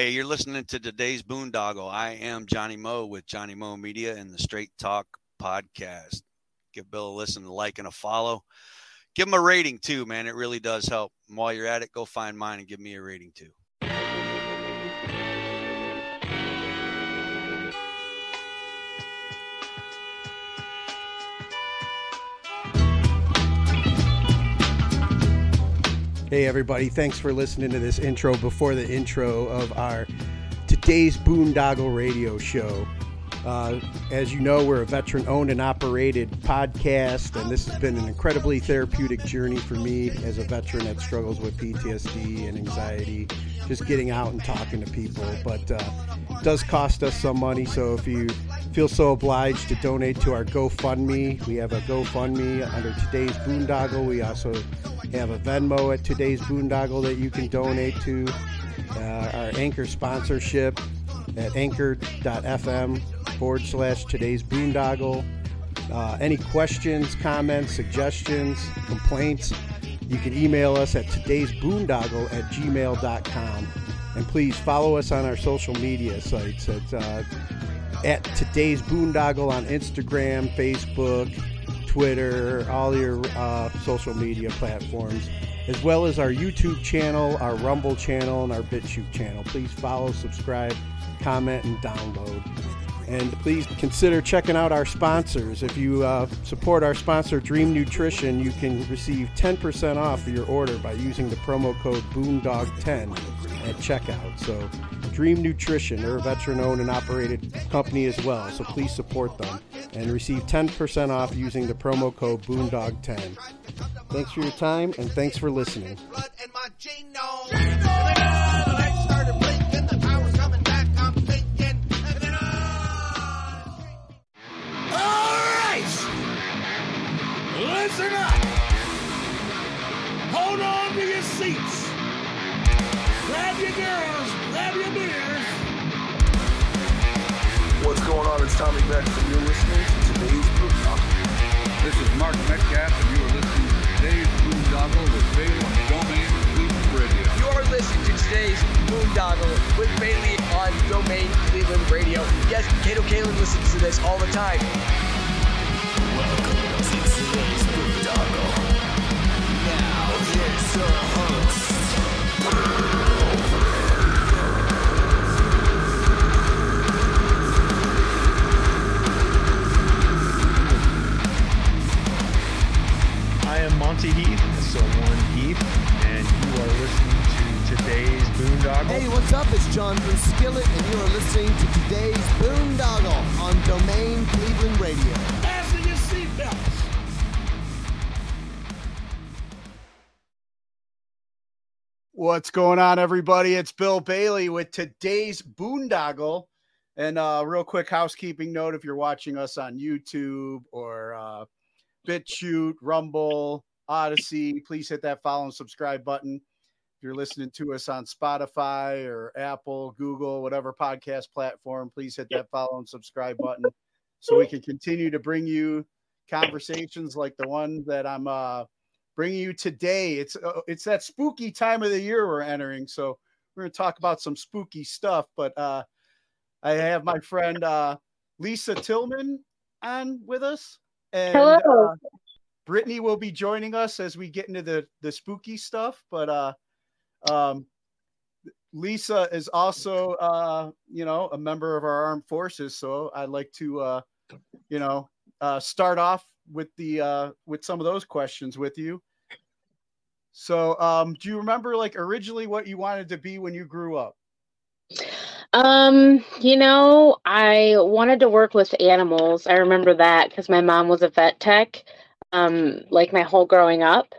Hey, you're listening to today's Boondoggle. I am Johnny Moe with Johnny Moe Media and the Straight Talk Podcast. Give Bill a listen, a like, and a follow. Give him a rating too, man. It really does help. And while you're at it, go find mine and give me a rating too. Hey, everybody. Thanks for listening to this intro before the intro of our today's Boondoggle radio show. Uh, as you know, we're a veteran owned and operated podcast, and this has been an incredibly therapeutic journey for me as a veteran that struggles with PTSD and anxiety, just getting out and talking to people. But uh, does cost us some money, so if you feel so obliged to donate to our GoFundMe, we have a GoFundMe under today's Boondoggle. We also have a Venmo at today's Boondoggle that you can donate to. Uh, our anchor sponsorship at anchor.fm forward slash today's boondoggle. Uh, any questions, comments, suggestions, complaints, you can email us at today's boondoggle at gmail.com. And please follow us on our social media sites at, uh, at today's boondoggle on Instagram, Facebook, Twitter, all your uh, social media platforms, as well as our YouTube channel, our Rumble channel, and our BitChute channel. Please follow, subscribe, comment, and download. And please consider checking out our sponsors. If you uh, support our sponsor, Dream Nutrition, you can receive 10% off your order by using the promo code Boondog10 at checkout. So, Dream Nutrition, they're a veteran owned and operated company as well. So, please support them and receive 10% off using the promo code Boondog10. Thanks for your time and thanks for listening. Listen up! Hold on to your seats. Grab your girls, grab your beers. What's going on? It's Tommy Beck, and you're listening to today's Boot Talk. This is Mark Metcalf, and you are listening to today's Boondoggle with Bailey on Domain Cleveland Radio. You are listening to today's Boondoggle with Bailey on Domain Cleveland Radio. Yes, Kato Kaelin listens to this all the time. Welcome to today's Boondoggle. Now here's your host. Am Monty Heath, so one Heath, and you are listening to today's Boondoggle. Hey, what's up? It's John from Skillet, and you are listening to today's Boondoggle on Domain Cleveland Radio. Fasten your seatbelts. What's going on, everybody? It's Bill Bailey with today's Boondoggle. And uh, real quick housekeeping note if you're watching us on YouTube or uh, BitChute, Rumble, Odysee, please hit that follow and subscribe button. If you're listening to us on Spotify or Apple, Google, whatever podcast platform, please hit that follow and subscribe button so we can continue to bring you conversations like the one that I'm uh, bringing you today. It's uh, it's that spooky time of the year we're entering, so we're going to talk about some spooky stuff. But uh, I have my friend uh, Lisa Tillman on with us, and Hello. uh, Brittany will be joining us as we get into the the spooky stuff. But uh, um, Lisa is also uh, you know a member of our armed forces, so I'd like to uh, you know uh, start off with the uh, with some of those questions with you. So, um, do you remember like originally what you wanted to be when you grew up? Um, you know, I wanted to work with animals. I remember that because my mom was a vet tech, um, like my whole growing up.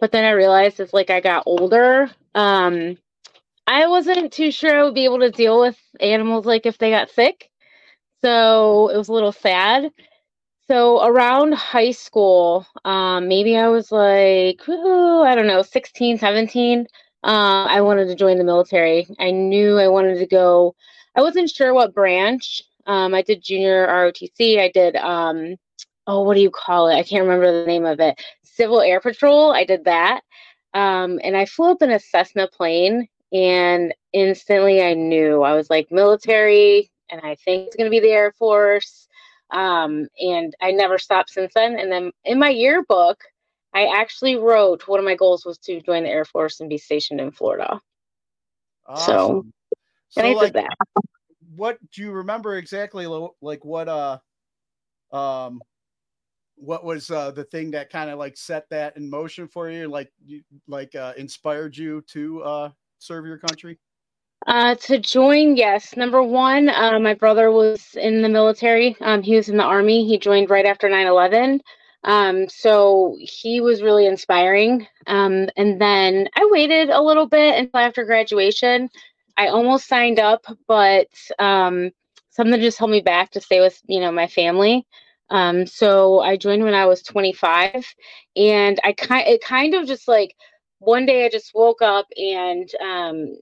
But then I realized as like I got older, um, I wasn't too sure I would be able to deal with animals like if they got sick. So it was a little sad. So around high school, um, maybe I was like, I don't know, 16, 17. Uh, I wanted to join the military. I knew I wanted to go. I wasn't sure what branch. Um, I did junior ROTC. I did, um, oh, what do you call it? I can't remember the name of it. Civil Air Patrol. I did that. Um, and I flew up in a Cessna plane and instantly I knew I was like military, and I think it's going to be the Air Force. Um, and I never stopped since then. And then in my yearbook, I actually wrote one of my goals was to join the Air Force and be stationed in Florida. So, and I like, did that. What do you remember exactly? Like what? Uh, um, what was uh, the thing that kind of like set that in motion for you? Like, you, like uh, inspired you to uh, serve your country? Uh, to join, yes. Number one, uh, my brother was in the military. Um, he was in the army. He joined right after 9 11. Um, so he was really inspiring. Um, and then I waited a little bit until after graduation. I almost signed up, but um, something just held me back to stay with, you know, my family. Um, so I joined when I was 25, and I kind it kind of just like one day I just woke up and um,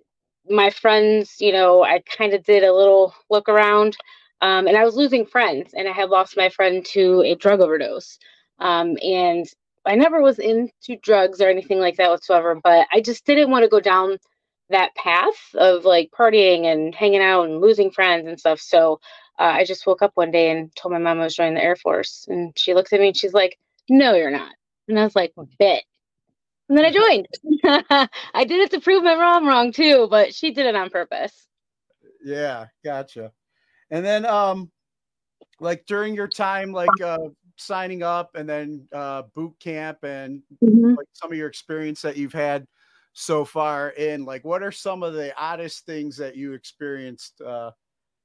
my friends, you know, I kind of did a little look around, um, and I was losing friends, and I had lost my friend to a drug overdose. Um, and I never was into drugs or anything like that whatsoever, but I just didn't want to go down that path of like partying and hanging out and losing friends and stuff. So uh, I just woke up one day and told my mom I was joining the Air Force, and she looked at me and she's like, "No, you're not." And I was like, "Bet." And then I joined. I did it to prove my mom wrong too, but she did it on purpose. Yeah, gotcha. And then, um, like during your time, like uh, signing up, and then uh, boot camp, and Mhm. like some of your experience that you've had so far in, like, what are some of the oddest things that you experienced uh,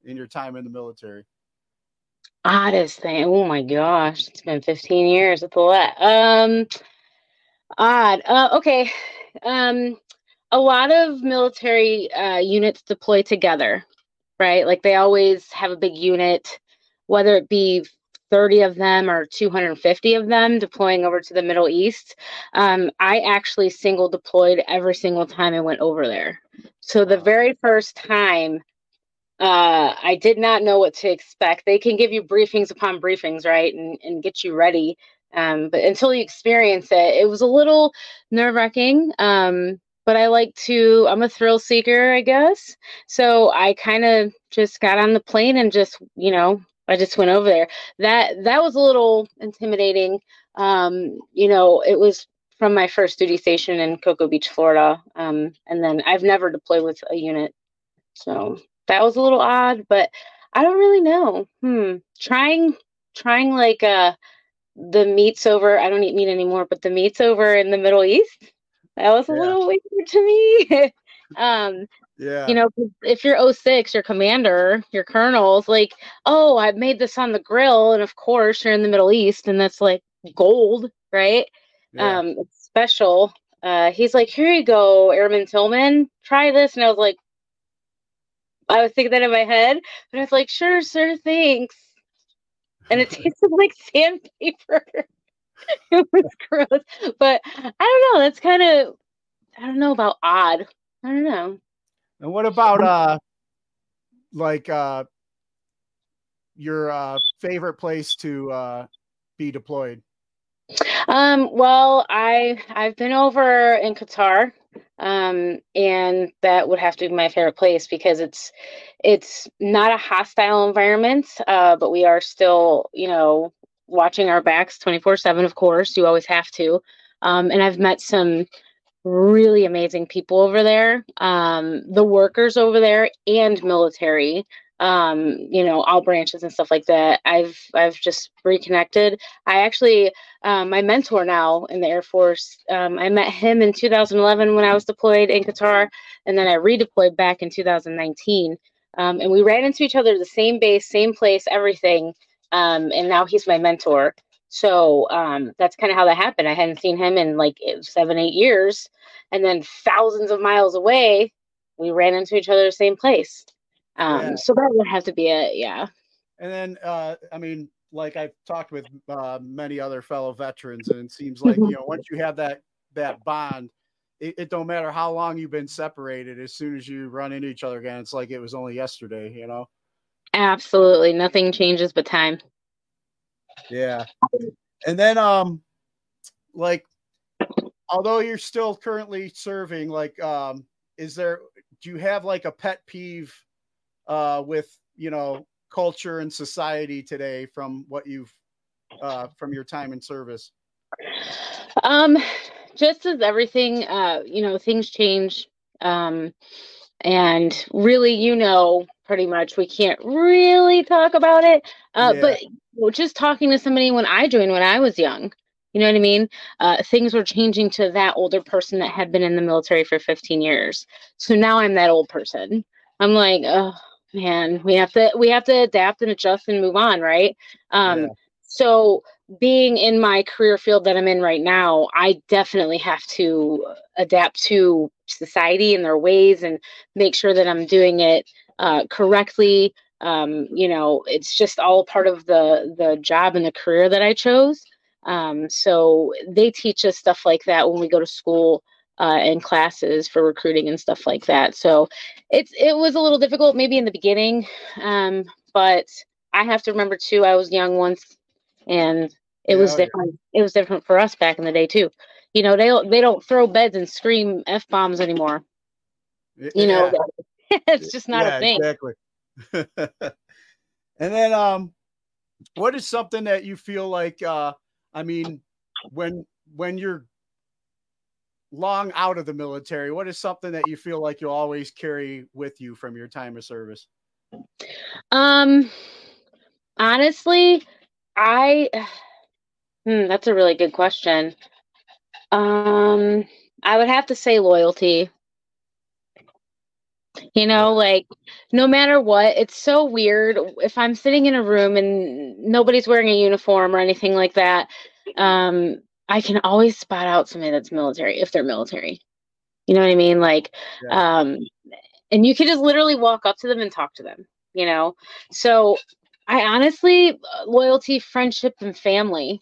in your time in the military? Oddest thing. Oh my gosh, it's been 15 years. That's a lot. Um, odd. Uh, okay. Um, a lot of military uh, units deploy together, right? Like they always have a big unit, whether it be 30 of them or 250 of them deploying over to the Middle East. Um, I actually single deployed every single time I went over there. So the very first time uh, I did not know what to expect. They can give you briefings upon briefings, right, and, and get you ready. Um, but until you experience it, it was a little nerve wracking. Um, but I like to, I'm a thrill seeker, I guess. So I kind of just got on the plane and just, you know, I just went over there. That that was a little intimidating. Um, you know, it was from my first duty station in Cocoa Beach, Florida. Um, and then I've never deployed with a unit. So that was a little odd, but I don't really know. Hmm. Trying trying like uh the meats over I don't eat meat anymore, but the meats over in the Middle East, that was a Yeah. little weird to me. um, Yeah. you know, if you're 06, your commander, your colonel's like, oh, I made this on the grill, and of course you're in the Middle East, and that's like gold, right? Yeah. Um, it's special. Uh, he's like, here you go, Airman Tillman, try this, and I was like, I was thinking that in my head, but I was like, sure, sir, thanks. And it tasted like sandpaper. it was gross. But I don't know. That's kind of, I don't know about odd. I don't know. And what about uh like uh your uh favorite place to uh be deployed? Um, well, I I've been over in Qatar, um, and that would have to be my favorite place because it's it's not a hostile environment, uh, but we are still, you know, watching our backs 24/7, of course. You always have to. Um, and I've met some really amazing people over there. Um, the workers over there and military, um, you know, all branches and stuff like that. I've I've just reconnected. I actually um, my mentor now in the Air Force. Um, I met him in 2011 when I was deployed in Qatar, and then I redeployed back in 2019. Um, and we ran into each other the same base, same place, everything. Um, and now he's my mentor. So um, that's kind of how that happened. I hadn't seen him in like seven, eight years, and then thousands of miles away, we ran into each other the same place. Um, Yeah. So that would have to be it. Yeah. And then uh I mean like I've talked with uh, many other fellow veterans and it seems like Mhm. you know once you have that that bond it, it don't matter how long you've been separated as soon as you run into each other again it's like it was only yesterday you know Absolutely. Nothing changes but time. Yeah. And then um like although you're still currently serving like um is there do you have like a pet peeve uh, with you know culture and society today from what you've uh, from your time in service? Um, just as everything, uh, you know, things change. Um, and really, you know, pretty much we can't really talk about it. Uh, Yeah. but well, just talking to somebody when I joined when I was young, you know what I mean? Uh, things were changing to that older person that had been in the military for 15 years. So now I'm that old person. I'm like, oh man, we have to we have to adapt and adjust and move on, right? Um, Yeah. so being in my career field that I'm in right now, I definitely have to adapt to society and their ways and make sure that I'm doing it uh, correctly. Um, you know, it's just all part of the the job and the career that I chose. Um, so they teach us stuff like that when we go to school uh, and classes for recruiting and stuff like that. So it's it was a little difficult maybe in the beginning, um, but I have to remember too. I was young once, and it was Yeah, yeah. different. It was different for us back in the day too. You know, they they don't throw beds and scream f bombs anymore. You know, it's just not Yeah, a thing. Exactly. and then um what is something that you feel like uh I mean when when you're long out of the military, what is something that you feel like you'll always carry with you from your time of service? Um, honestly, I hmm, that's a really good question. Um, I would have to say loyalty. You know, like no matter what, it's so weird if I'm sitting in a room and nobody's wearing a uniform or anything like that. Um, I can always spot out somebody that's military if they're military. You know what I mean? Like, Yeah. um, and you can just literally walk up to them and talk to them, you know? So I honestly, uh, loyalty, friendship, and family,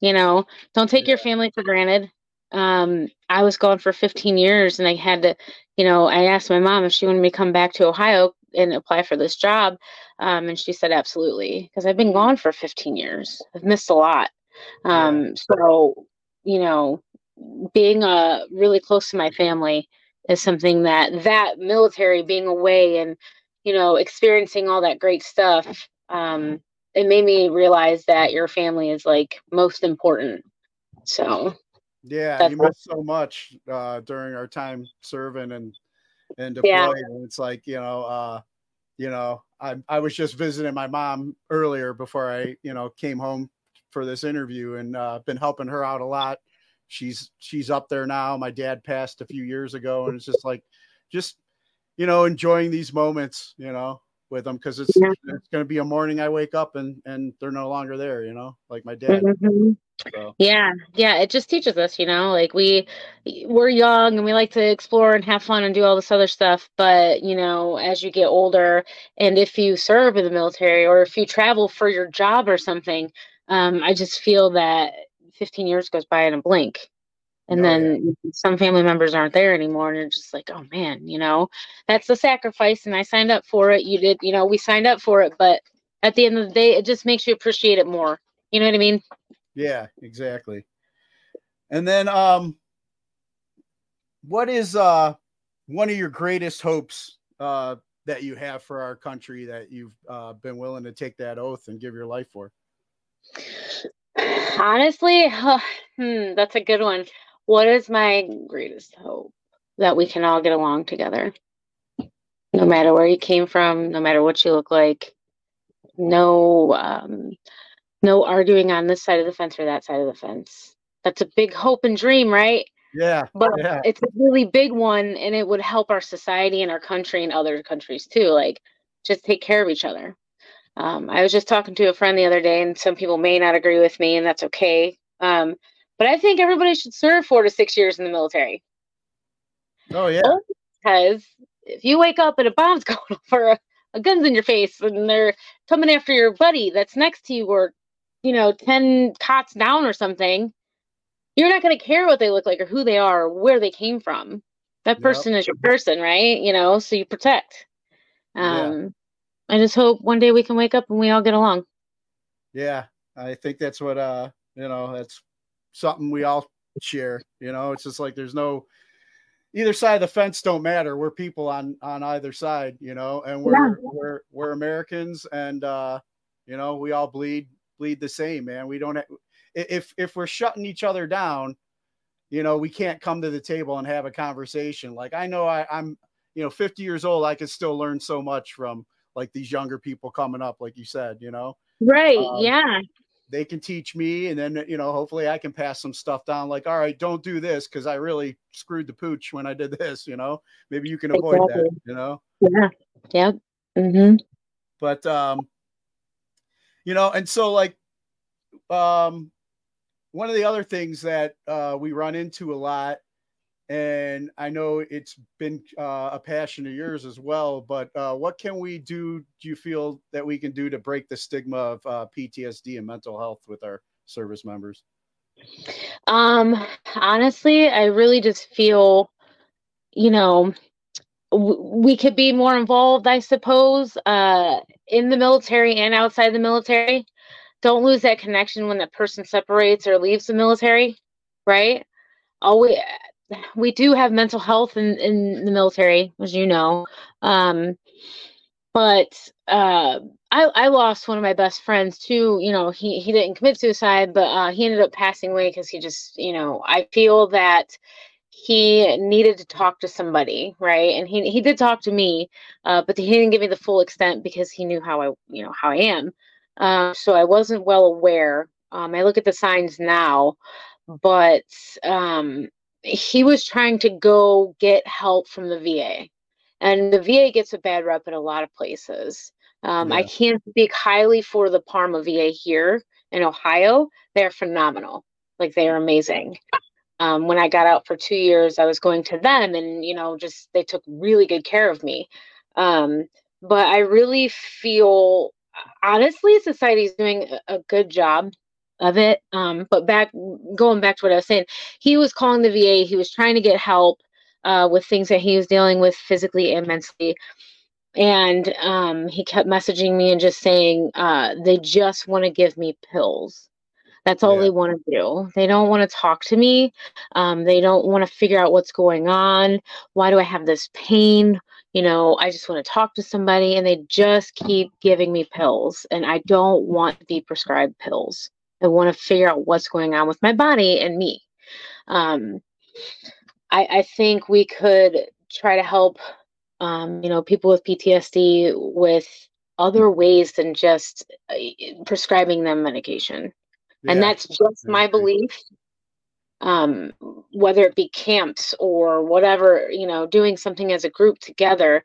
you know, don't take your family for granted. Um, I was gone for 15 years and I had to, you know, I asked my mom if she wanted me to come back to Ohio and apply for this job. Um, and she said, absolutely, because I've been gone for 15 years. I've missed a lot. Um, so, you know, being uh, really close to my family is something that that military being away and you know experiencing all that great stuff um it made me realize that your family is like most important so Yeah, That's you miss so much uh during our time serving and and Yeah. deployed. And it's like, you know, uh, you know, I I was just visiting my mom earlier before I, you know, came home for this interview and uh been helping her out a lot. She's she's up there now. My dad passed a few years ago, and it's just like just you know, enjoying these moments, you know, with them because it's Yeah. it's gonna be a morning I wake up and and they're no longer there, you know, like my dad. Mhm. So. Yeah yeah it just teaches us you know like we we're young and we like to explore and have fun and do all this other stuff but you know as you get older and if you serve in the military or if you travel for your job or something um, i just feel that 15 years goes by in a blink. And Oh, then some family members aren't there anymore and you're just like oh man you know? That's the sacrifice and i signed up for it. You did you know we signed up for it but at the end of the day it just makes you appreciate it more. You know what i mean Yeah, exactly. And then um what is uh one of your greatest hopes uh that you have for our country that you've uh been willing to take that oath and give your life for? Honestly, hmm, that's a good one. What is my greatest hope? That we can all get along together. No matter where you came from, no matter what you look like. No um no arguing on this side of the fence or that side of the fence. That's a big hope and dream, right? Yeah. But yeah. it's a really big one and it would help our society and our country and other countries too. Like just take care of each other. Um, I was just talking to a friend the other day, and some people may not agree with me, and that's okay. Um, but I think everybody should serve four to six years in the military. Oh yeah. Because if you wake up and a bomb's going over, a, a gun's in your face, and they're coming after your buddy that's next to you, or you know, ten cots down or something, you're not going to care what they look like or who they are or where they came from. That person is your person, right? You know, so you protect. Yeah. Um, I just hope one day we can wake up and we all get along. Yeah. I think that's what uh you know, that's something we all share, you know. It's just like there's no either side of the fence don't matter. We're people on on either side, you know, and we're Yeah. we're we're Americans, and uh, you know, we all bleed bleed the same, man. We don't if if we're shutting each other down, you know, we can't come to the table and have a conversation. Like I know I, I'm, you know, 50 years old, I could still learn so much from like these younger people coming up, like you said, you know Right. Um, yeah. they can teach me and then you know hopefully i can pass some stuff down like all right don't do this because i really screwed the pooch when i did this you know maybe you can avoid that you know Yeah. Yep. Mm-hmm. but um you know and so like um one of the other things that uh we run into a lot and i know it's been uh, a passion of yours as well but uh what can we do do you feel that we can do to break the stigma of uh, ptsd and mental health with our service members? Um, honestly, I really just feel, you know, we could be more involved, I suppose, uh, in the military and outside the military. Don't lose that connection when that person separates or leaves the military, right? Always, we do have mental health in, in the military, as you know. Um, but uh, I, I lost one of my best friends too. You know, he, he didn't commit suicide, but uh, he ended up passing away because he just, you know, I feel that he needed to talk to somebody, right? And he he did talk to me, uh, but he didn't give me the full extent because he knew how I, you know, how I am. Um, so I wasn't well aware. Um, I look at the signs now, but um, he was trying to go get help from the VA and the VA gets a bad rep in a lot of places. Um, I can't speak highly for the Parma VA here in Ohio. They're phenomenal. Like they are amazing. Um, when I got out for two years, I was going to them, and you know, just they took really good care of me. Um, but I really feel, honestly, society's doing a, good job of it. Um, but back, going back to what I was saying, he was calling the VA. He was trying to get help uh, with things that he was dealing with physically and mentally. And um, he kept messaging me and just saying uh, they just want to give me pills. That's all Yeah. they want to do. They don't want to talk to me. Um, they don't want to figure out what's going on. Why do I have this pain? You know, I just want to talk to somebody, and they just keep giving me pills. And I don't want the prescribed pills. I want to figure out what's going on with my body and me. Um, I, I think we could try to help, um, you know, people with PTSD with other ways than just uh, prescribing them medication. And that's just my belief. Um, whether it be camps or whatever, you know, doing something as a group together,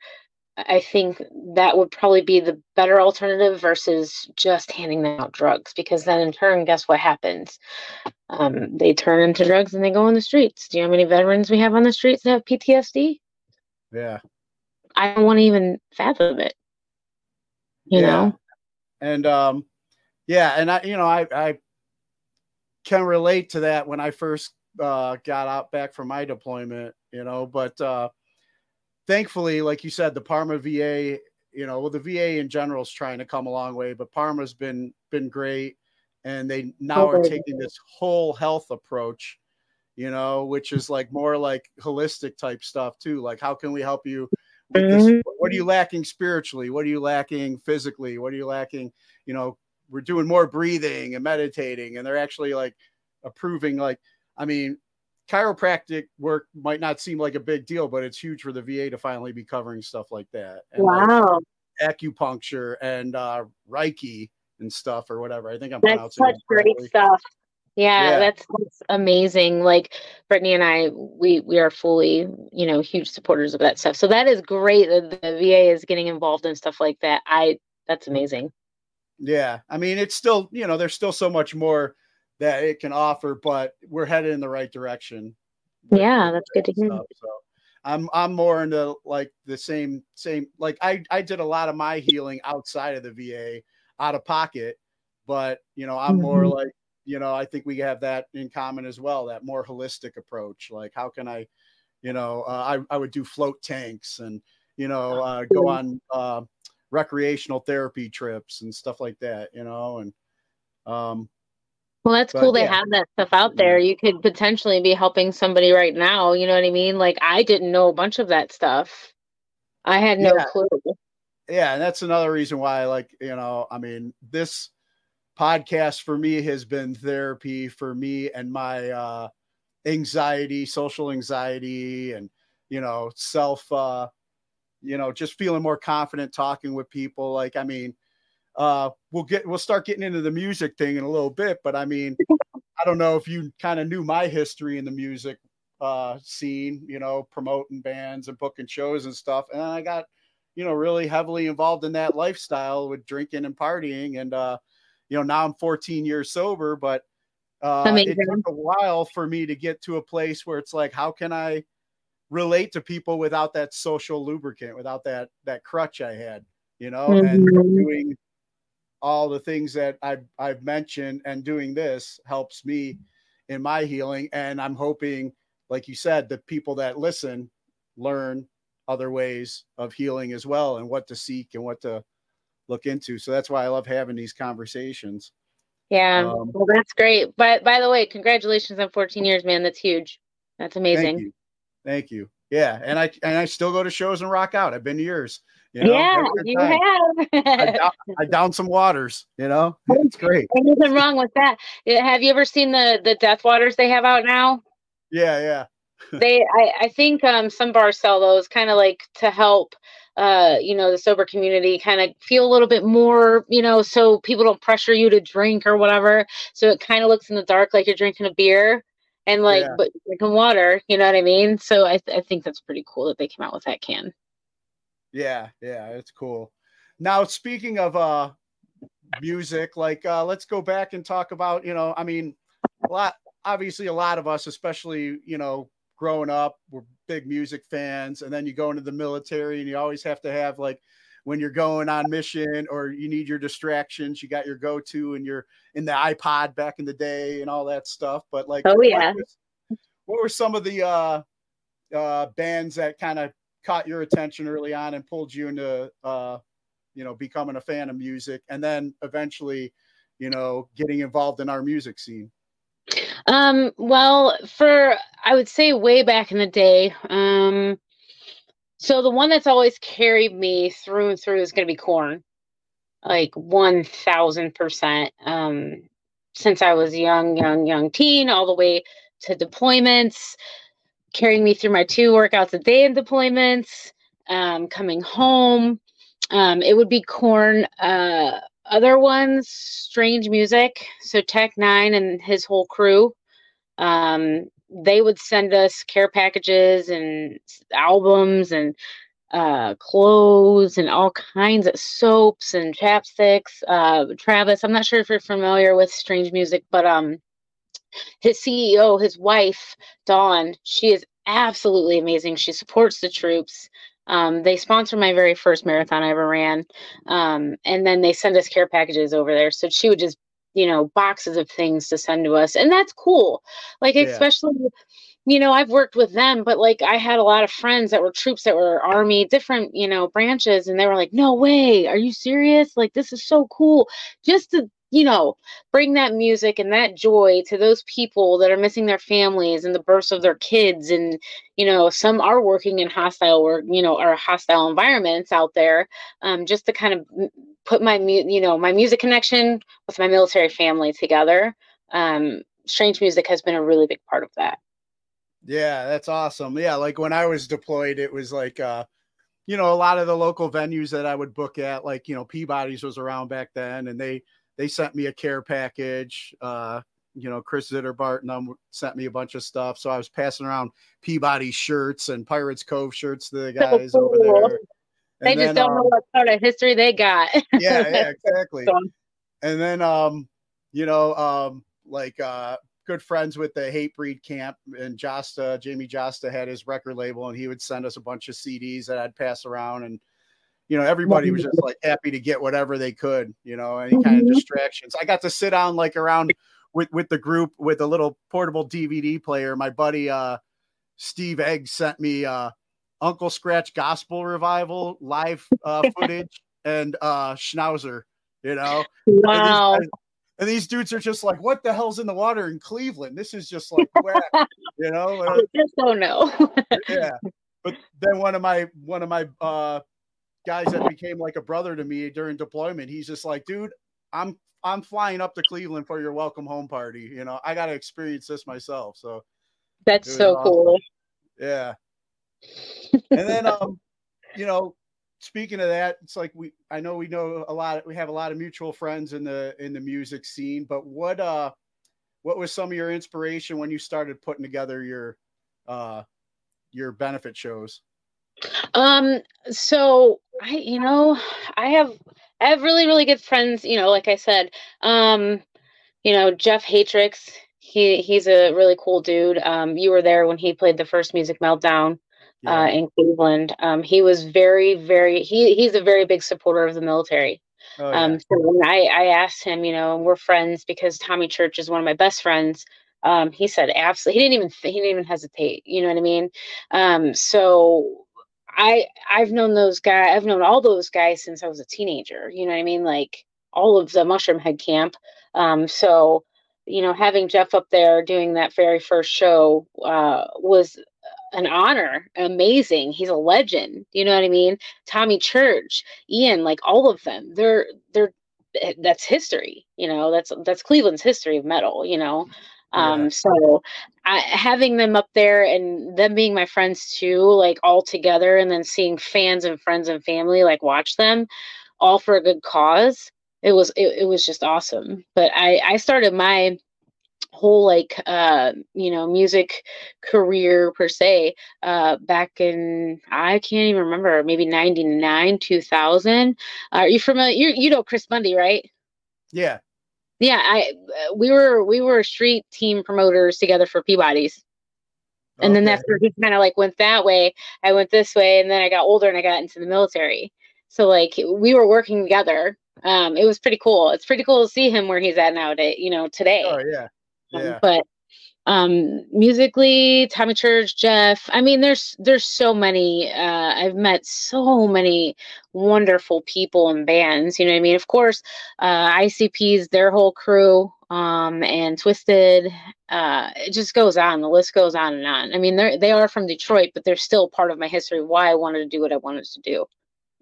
I think that would probably be the better alternative versus just handing them out drugs. Because then, in turn, guess what happens? Um, they turn into drugs and they go on the streets. Do you know how many veterans we have on the streets that have PTSD? yeah I don't want to even fathom it. You Yeah. know? and um yeah and i you know i i can relate to that when i first uh got out back from my deployment you know but uh thankfully like you said the parma va you know well the va in general is trying to come a long way but parma's been been great. And they now are taking this whole health approach you know which is like more like holistic type stuff too. Like how can we help you with this? What are you lacking spiritually? What are you lacking physically? What are you lacking you know we're doing more breathing and meditating and they're actually like approving like i mean chiropractic work might not seem like a big deal but it's huge for the va to finally be covering stuff like that and like Wow. acupuncture and uh reiki and stuff or whatever i think i'm That's pronouncing such it great stuff. Yeah, Yeah. that's, that's amazing. Like Brittany and I, we we are fully, you know, huge supporters of that stuff. So that is great that the VA is getting involved in stuff like that. I that's amazing. Yeah, I mean, it's still you know, there's still so much more that it can offer, but we're headed in the right direction. Yeah, that's good to hear. stuff, So I'm I'm more into like the same same like I I did a lot of my healing outside of the VA, out of pocket, but you know I'm more Mhm. like you know I think we have that in common as well. That more holistic approach. Like how can I, you know, uh, I I would do float tanks and you know uh, go on uh, recreational therapy trips and stuff like that. You know and um Well, that's But, cool. They yeah. have that stuff out there. You could potentially be helping somebody right now. You know what I mean? Like I didn't know a bunch of that stuff. I had no Yeah. clue. yeah, and that's another reason why like, you know, I mean, this podcast for me has been therapy for me and my uh anxiety, social anxiety and you know, self uh you know, just feeling more confident talking with people like I mean, uh we'll get we'll start getting into the music thing in a little bit, but I mean, I don't know if you kind of knew my history in the music uh scene, you know, promoting bands and booking shows and stuff. And I got you know, really heavily involved in that lifestyle with drinking and partying. And, uh, you know, now I'm 14 years sober, but uh, it took a while for me to get to a place where it's like, how can I relate to people without that social lubricant, without that, that crutch I had, you know, and Mhm. doing all the things that I've, I've mentioned and doing this helps me in my healing. And I'm hoping, like you said, the people that listen learn other ways of healing as well and what to seek and what to look into. So that's why I love having these conversations. Yeah. Um, well, that's great. But by the way, congratulations on 14 years, man. That's huge. That's amazing. Thank you. Yeah. And I and I still go to shows and rock out. I've been to yours. You know, yeah, have a good you time. I, have. down, I down some waters, you know. It's great. Nothing wrong with that. Have you ever seen the the Death Waters they have out now? Yeah, yeah. they I, I think um some bars sell those kind of like to help uh you know the sober community kind of feel a little bit more you know so people don't pressure you to drink or whatever so it kind of looks in the dark like you're drinking a beer and like Yeah. but drinking water you know what i mean so I, th- I think that's pretty cool that they came out with that can Yeah, yeah, it's cool. Now, speaking of uh music, like uh let's go back and talk about, you know, I mean, a lot obviously a lot of us, especially, you know, growing up, we're big music fans, and then you go into the military and you always have to have like when you're going on mission or you need your distractions, you got your go-to and you're in the iPod back in the day and all that stuff. But like Oh, what yeah. was- what were some of the uh uh bands that kind of caught your attention early on and pulled you into uh you know becoming a fan of music and then eventually you know getting involved in our music scene Um, well, for I would say way back in the day, um, so the one that's always carried me through and through is going to be Korn, like one thousand percent. Um, since I was young, young, young teen, all the way to deployments, carrying me through my two workouts a day in deployments, um, coming home. Um, it would be Korn. Uh, other ones, strange music. So Tech N9ne and his whole crew um, they would send us care packages and albums and uh, clothes and all kinds of soaps and chapsticks. Uh, Travis, I'm not sure if you're familiar with Strange Music, but um, his CEO, his wife, Dawn, she is absolutely amazing. She supports the troops. Um, they sponsored my very first marathon I ever ran. Um, and then they send us care packages over there. So she would just, you know, boxes of things to send to us. And that's cool. Like, Yeah. especially, you know, I've worked with them, but like I had a lot of friends that were troops that were army, different, you know, branches. And they were like, no way. Are you serious? Like, this is so cool. Just to, you know, bring that music and that joy to those people that are missing their families and the births of their kids and you know some are working in hostile work you know or hostile environments out there um, just to kind of put my you know my music connection with my military family together. Um, strange music has been a really big part of that. Yeah that's awesome. Yeah like when i was deployed it was like uh you know a lot of the local venues that i would book at like you know peabody's was around back then and they they sent me a care package uh you know chris zitterbart and them sent me a bunch of stuff so i was passing around peabody shirts and pirates cove shirts to the guys over cool. there they And just then, don't know um, what part of history they got yeah, yeah, exactly. So- And then, um, you know, um, like uh, good friends with the Hatebreed camp, and Jasta, Jamey Jasta had his record label, and he would send us a bunch of CDs that I'd pass around, and you know, everybody was just like happy to get whatever they could, you know, any kind of distractions. I got to sit down like around with with the group with a little portable DVD player. My buddy uh, Steve Egg sent me uh, Uncle Scratch Gospel Revival live uh, footage and uh, Schnauzer. You know, And these and these dudes are just like, "What the hell's in the water in Cleveland? This is just like whack," you know. I just don't know. yeah, but then one of my one of my uh, guys that became like a brother to me during deployment, he's just like, "Dude, I'm I'm flying up to Cleveland for your welcome home party. You know, I got to experience this myself." So that's so awesome. cool. Yeah. and then um, you know, speaking of that, it's like we I know we know a lot we have a lot of mutual friends in the in the music scene, but what uh what was some of your inspiration when you started putting together your uh your benefit shows? Um so I you know, I have I have really really good friends, you know, like I said. Um you know, Jeff Hatrix, he he's a really cool dude. Um you were there when he played the first music meltdown yeah. uh, in Cleveland. Um, he was very, very he he's a very big supporter of the military. Oh, yeah. Um, so when I, I asked him, you know, we're friends because Tommy Church is one of my best friends. Um, he said absolutely. He didn't even he didn't even hesitate. You know what I mean? Um, so I I've known those guys. I've known all those guys since I was a teenager. You know what I mean? Like all of the Mushroomhead camp. Um, so you know, having Jeff up there doing that very first show uh, was an honor, amazing. He's a legend. You know what I mean? Tommy Church, Ian, like all of them. They're they're eh, that's history. You know, that's that's Cleveland's history of metal. You know. Um, so I, having them up there and them being my friends too, like all together, and then seeing fans and friends and family like watch them, all for a good cause. It was it, it was just awesome. But I I started my whole like uh you know music career per se uh back in i can't even remember maybe 99 2000 uh, are you familiar you, you know chris bundy right yeah yeah i uh, we were we were street team promoters together for peabody's and okay. then that's where he kind of like went that way i went this way and then i got older and i got into the military so like we were working together um it was pretty cool it's pretty cool to see him where he's at now. nowadays you know today oh yeah yeah. but um musically tommy church jeff i mean there's there's so many uh i've met so many wonderful people and bands you know i mean? Of course uh icp's their whole crew um and Twiztid uh it just goes on the list goes on and on. I mean they're they are from detroit but they're still part of my history why i wanted to do what i wanted to do.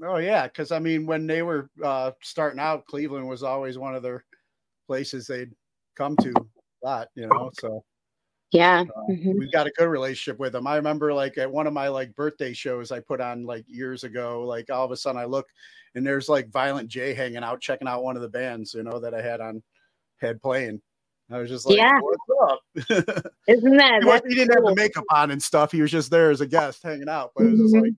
Oh yeah because i mean when they were uh starting out cleveland was always one of their places they'd come to a lot, you know. So yeah, uh, mm-hmm. we've got a good relationship with them. I remember like at one of my like birthday shows I put on like years ago, like all of a sudden I look and there's like Violent J hanging out, checking out one of the bands, you know, that I had on had playing. I was just like, yeah. what's up? Isn't that? he, he didn't cool. have the makeup on and stuff. He was just there as a guest hanging out. But it was just mm-hmm. like,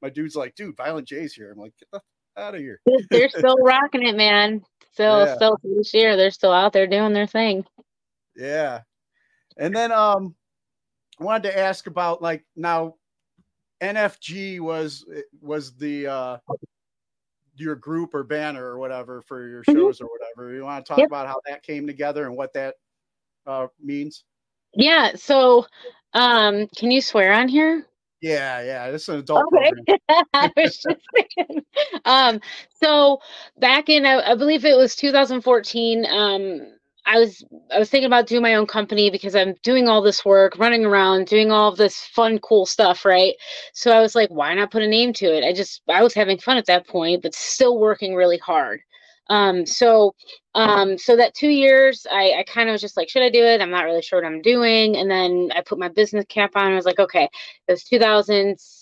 my dude's like, dude, Violent J's here. I'm like, get the out of here. They're still rocking it, man. Still, yeah. still this year, they're still out there doing their thing. Yeah. And then um I wanted to ask about like now NFG was was the uh your group or banner or whatever for your mm-hmm. shows mm-hmm. or whatever. You want to talk yep. about how that came together and what that uh means? Yeah, so um can you swear on here? Yeah, yeah, this is an adult okay. I was just thinking. Um, so back in, I, I, believe it was 2014. Um, I was I was thinking about doing my own company because I'm doing all this work, running around, doing all this fun, cool stuff, right? So I was like, why not put a name to it? I just I was having fun at that point, but still working really hard. Um, so um, so that two years, I, I kind of was just like, should I do it? I'm not really sure what I'm doing. And then I put my business cap on. I was like, okay, it was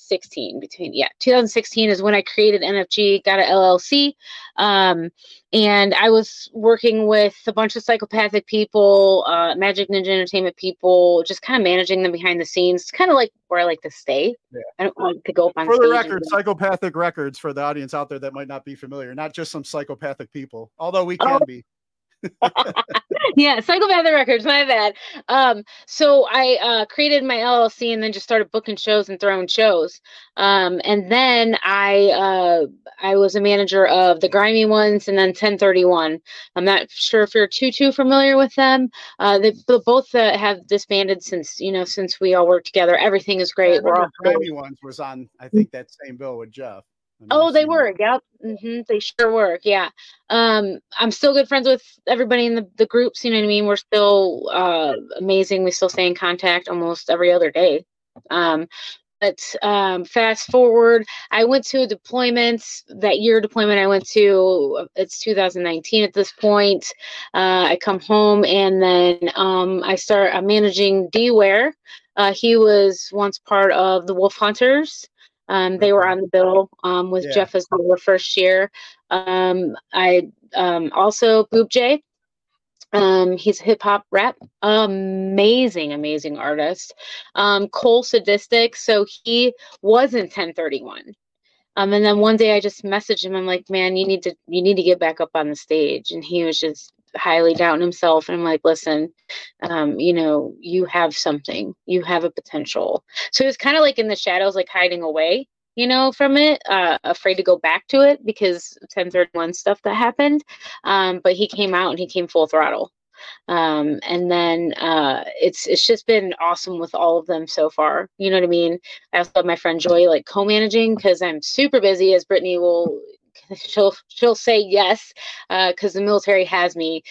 2016 between, yeah, 2016 is when I created NFG, got an LLC. Um, and I was working with a bunch of psychopathic people, uh, Majik Ninja Entertainment people, just kind of managing them behind the scenes. It's kind of like where I like to stay. Yeah. I don't like to go up on For the record, psychopathic records for the audience out there that might not be familiar, not just some psychopathic people, although we can oh. be. yeah, Psychopathic Records, my bad. Um, so I uh, created my LLC and then just started booking shows and throwing shows. Um, and then I uh, I was a manager of the Grimy Ones and then 1031. I'm not sure if you're too too familiar with them. Uh, they both uh, have disbanded since you know since we all worked together. Everything is great. We're all Grimy Ones was on I think that same bill with Jeff. Oh, they were. Yep. hmm They sure were. Yeah. Um, I'm still good friends with everybody in the, the groups. You know what I mean? We're still uh, amazing. We still stay in contact almost every other day. Um, but um, fast forward, I went to a deployment that year. Deployment I went to. It's 2019 at this point. Uh, I come home and then um, I start. I'm managing D Ware. Uh, he was once part of the Wolf Hunters. Um, they were on the bill um, with Yeah. Jeff as the first year. Um, I um, also Boob J. Um, he's a hip hop rap, amazing, amazing artist. Um, Cole Sadistic, so he was in 1031. Um, and then one day I just messaged him. I'm like, man, you need to you need to get back up on the stage. And he was just highly doubting himself. And I'm like, listen, um, you know, you have something, you have a potential. So it was kind of like in the shadows, like hiding away, you know, from it, uh, afraid to go back to it because 1031 stuff that happened. Um, but he came out and he came full throttle um, and then uh, it's it's just been awesome with all of them so far. You know what I mean? I also have my friend Joy like co-managing because I'm super busy, as Brittany will she'll she'll say yes because the military has me.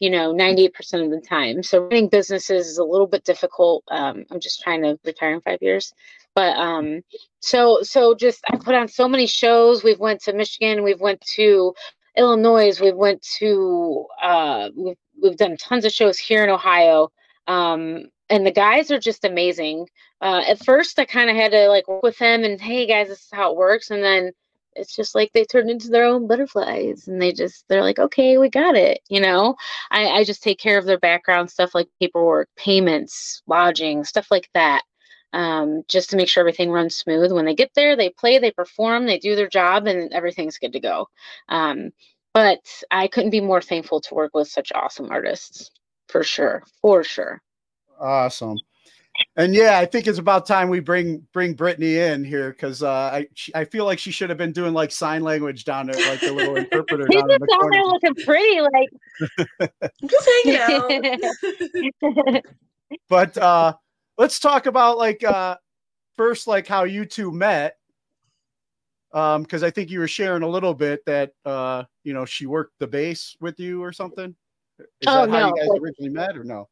You know, 98% of the time. So running businesses is a little bit difficult. Um, I'm just trying to retire in five years, but um, so so just I put on so many shows. We've went to Michigan. We've went to Illinois. we've went to uh, we've we've done tons of shows here in Ohio, um, and the guys are just amazing. Uh, at first, I kind of had to like work with them and hey guys, this is how it works, and then it's just like they turned into their own butterflies and they just they're like okay we got it you know i i just take care of their background stuff like paperwork payments lodging stuff like that um, just to make sure everything runs smooth. When they get there, they play, they perform, they do their job, and everything's good to go. Um, but I couldn't be more thankful to work with such awesome artists, for sure, for sure. Awesome. And yeah, I think it's about time we bring bring Brittany in here because uh, I she, I feel like she should have been doing like sign language down there, like the little interpreter She's down just the down there looking pretty, like Just hanging out. But uh, let's talk about like uh, first like how you two met. Um, because I think you were sharing a little bit that uh, you know, she worked the base with you or something. Is Oh, that how no, you guys originally met or no?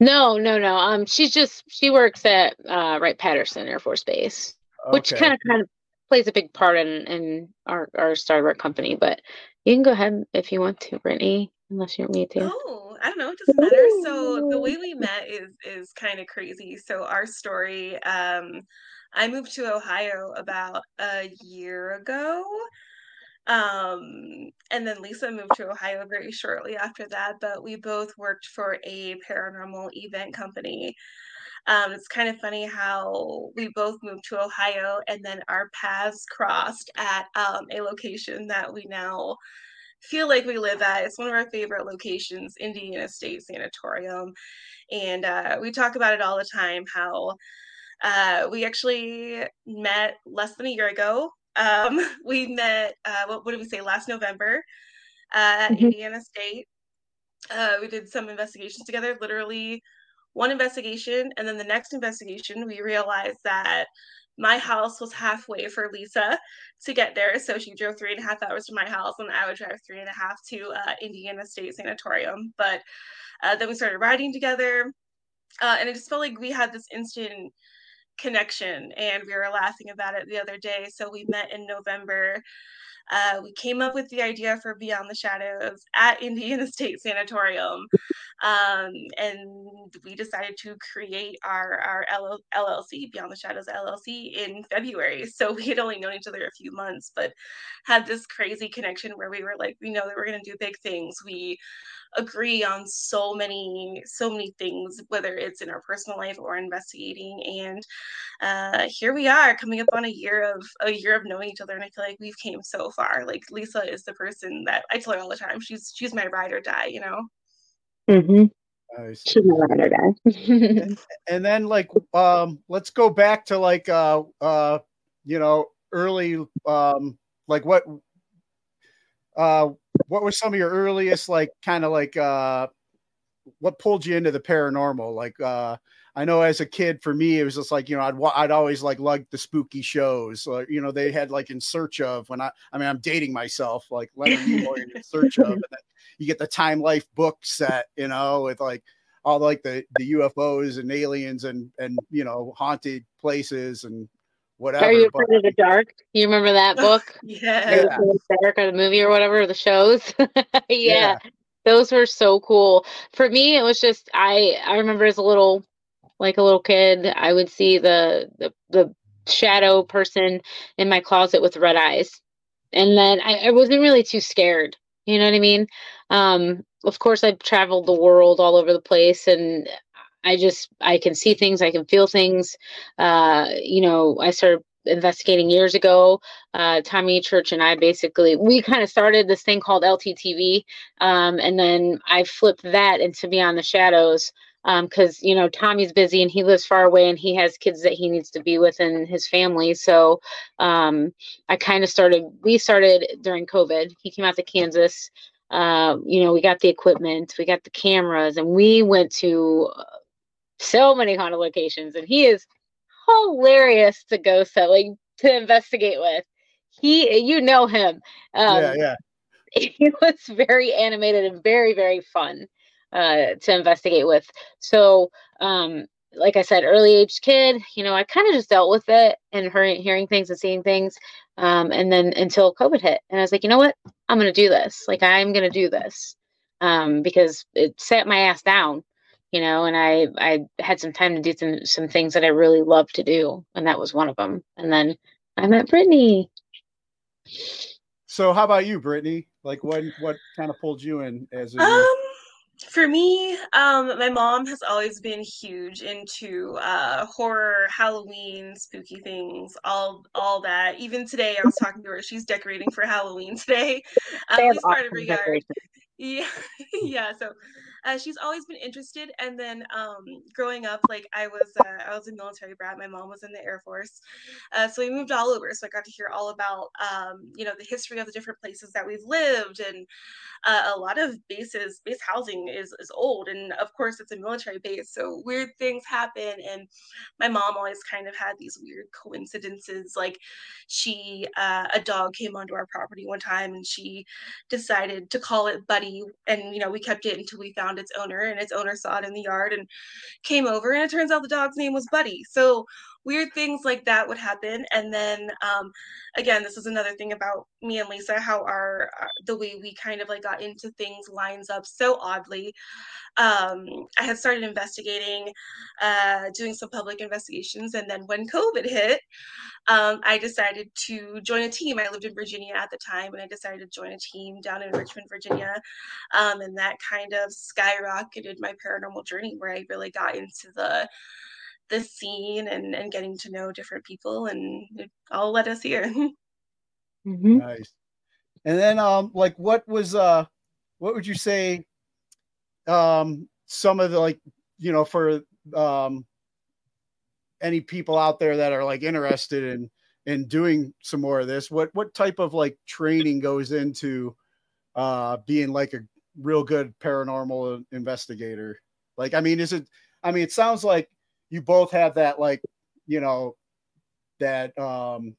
No, no, no. Um, she's just she works at uh, Wright Patterson Air Force Base, which Okay. kind of kind of plays a big part in in our our Starwork company. But you can go ahead if you want to, Brittany, unless you want me to. Oh, I don't know. It doesn't matter. So the way we met is is kind of crazy. So our story, um, I moved to Ohio about a year ago. Um, and then Lisa moved to Ohio very shortly after that, but we both worked for a paranormal event company. Um, it's kind of funny how we both moved to Ohio and then our paths crossed at um, a location that we now feel like we live at. It's one of our favorite locations, Indiana State Sanatorium. And uh, we talk about it all the time how uh, we actually met less than a year ago. Um, we met, uh, what, what did we say, last November uh, at Mhm. Indiana State. Uh, we did some investigations together, literally one investigation. And then the next investigation, we realized that my house was halfway for Lisa to get there. So she drove three and a half hours to my house, and I would drive three and a half to uh, Indiana State Sanatorium. But uh, then we started riding together, uh, and it just felt like we had this instant connection, and we were laughing about it the other day. So we met in November. Uh, we came up with the idea for Beyond the Shadows at Indiana State Sanatorium, um, and we decided to create our our LLC, Beyond the Shadows LLC, in February. So we had only known each other a few months, but had this crazy connection where we were like, we know that we're going to do big things. We agree on so many so many things whether it's in our personal life or investigating and uh here we are coming up on a year of a year of knowing each other and i feel like we've came so far like lisa is the person that i tell her all the time she's she's my ride or die you know Mm-hmm. Nice. She's my ride or die. and then like um let's go back to like uh uh you know early um like what uh what were some of your earliest like kind of like uh what pulled you into the paranormal like uh I know as a kid, for me, it was just like you know, I'd I'd always like lug the spooky shows. You know, they had like in search of when I I mean I'm dating myself like Leonard Nimoy in search of. And then you get the Time Life book set, you know, with like all like the the UFOs and aliens and and you know haunted places and whatever. Are you but- afraid of the dark? You remember that book? Yeah. Are you afraid of the dark or the movie or whatever, the shows? yeah. Yeah. Those were so cool. For me, it was just I I remember as a little like a little kid, I would see the the, the shadow person in my closet with red eyes. And then I, I wasn't really too scared. You know what I mean? Um, of course I've traveled the world all over the place and I just I can see things, I can feel things. Uh, you know, I started investigating years ago. Uh, Tommy Church and I basically we kind of started this thing called LTTV, um, and then I flipped that into Beyond the Shadows because you know Tommy's busy and he lives far away and he has kids that he needs to be with and his family. So um, I kind of started. We started during COVID. He came out to Kansas. Uh, you know, we got the equipment, we got the cameras, and we went to uh, so many haunted locations. And he is hilarious to go set, like to investigate with. He, you know him. Um, yeah, yeah. he was very animated and very very fun uh to investigate with so um like i said early age kid you know i kind of just dealt with it and hearing hearing things and seeing things um and then until covid hit and i was like you know what i'm gonna do this like i'm gonna do this um because it sat my ass down you know and i i had some time to do some some things that i really love to do and that was one of them and then i met brittany So how about you, Brittany? Like what what kind of pulled you in as a Um, for me, um, my mom has always been huge into uh horror, Halloween, spooky things, all all that. Even today, I was talking to her. She's decorating for Halloween today. Um, They have it's part of awesome her yard. Yeah, yeah. So uh, she's always been interested. And then um, growing up, like I was, uh, I was a military brat. My mom was in the Air Force, uh, so we moved all over. So I got to hear all about, um, you know, the history of the different places that we've lived, and uh, a lot of bases, base housing is is old, and of course it's a military base. So weird things happen, and my mom always kind of had these weird coincidences. Like she, uh, a dog came onto our property one time, and she decided to call it Buddy, and you know we kept it until we found its owner, and its owner saw it in the yard and came over, and it turns out the dog's name was Buddy. So weird things like that would happen, and then um, again, this is another thing about me and Lisa, how our uh, the way we kind of like got into things lines up so oddly. Um, I had started investigating, uh, doing some public investigations, and then when COVID hit, um, I decided to join a team. I lived in Virginia at the time, and I decided to join a team down in Richmond, Virginia. Um, and that kind of skyrocketed my paranormal journey, where I really got into the the scene and, and getting to know different people, and it all led us here. Mm-hmm. Nice. And then um like what was uh what would you say um some of the like you know for um any people out there that are like interested in in doing some more of this what what type of like training goes into uh being like a real good paranormal investigator like i mean is it i mean it sounds like you both have that like you know that um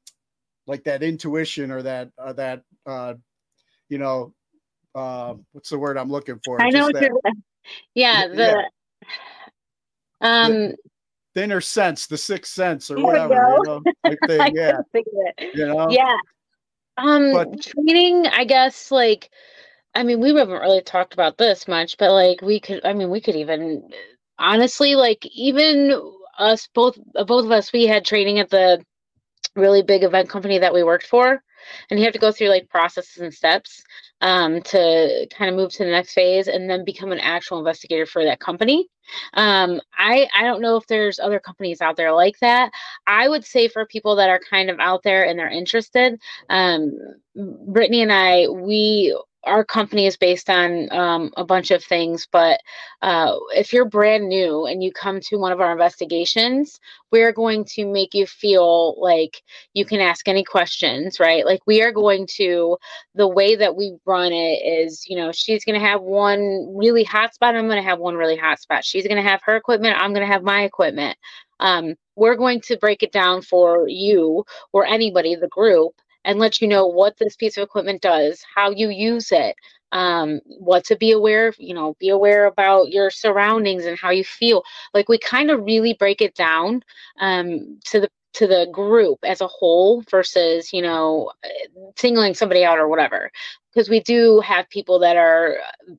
like that intuition or that uh, that uh you know uh what's the word i'm looking for I know what that you're. Yeah, Yeah, the um. the inner sense the sixth sense or whatever you know I thing yeah couldn't think of it. you know Yeah. Um, But- training. I guess like, I mean, we haven't really talked about this much, but like, we could. I mean, we could even honestly, like, even us both, both of us, we had training at the really big event company that we worked for and you have to go through like processes and steps um, to kind of move to the next phase and then become an actual investigator for that company. Um, I, I don't know if there's other companies out there like that. I would say for people that are kind of out there and they're interested um, brittany and i we our company is based on um, a bunch of things, but uh, if you're brand new and you come to one of our investigations, we're going to make you feel like you can ask any questions, right? Like we are going to, the way that we run it is, you know, she's going to have one really hot spot, I'm going to have one really hot spot. She's going to have her equipment, I'm going to have my equipment. Um, we're going to break it down for you or anybody, the group, and let you know what this piece of equipment does, how you use it, um, what to be aware of, you know, be aware about your surroundings and how you feel. Like we kind of really break it down um, to the to the group as a whole versus you know singling somebody out or whatever because we do have people that are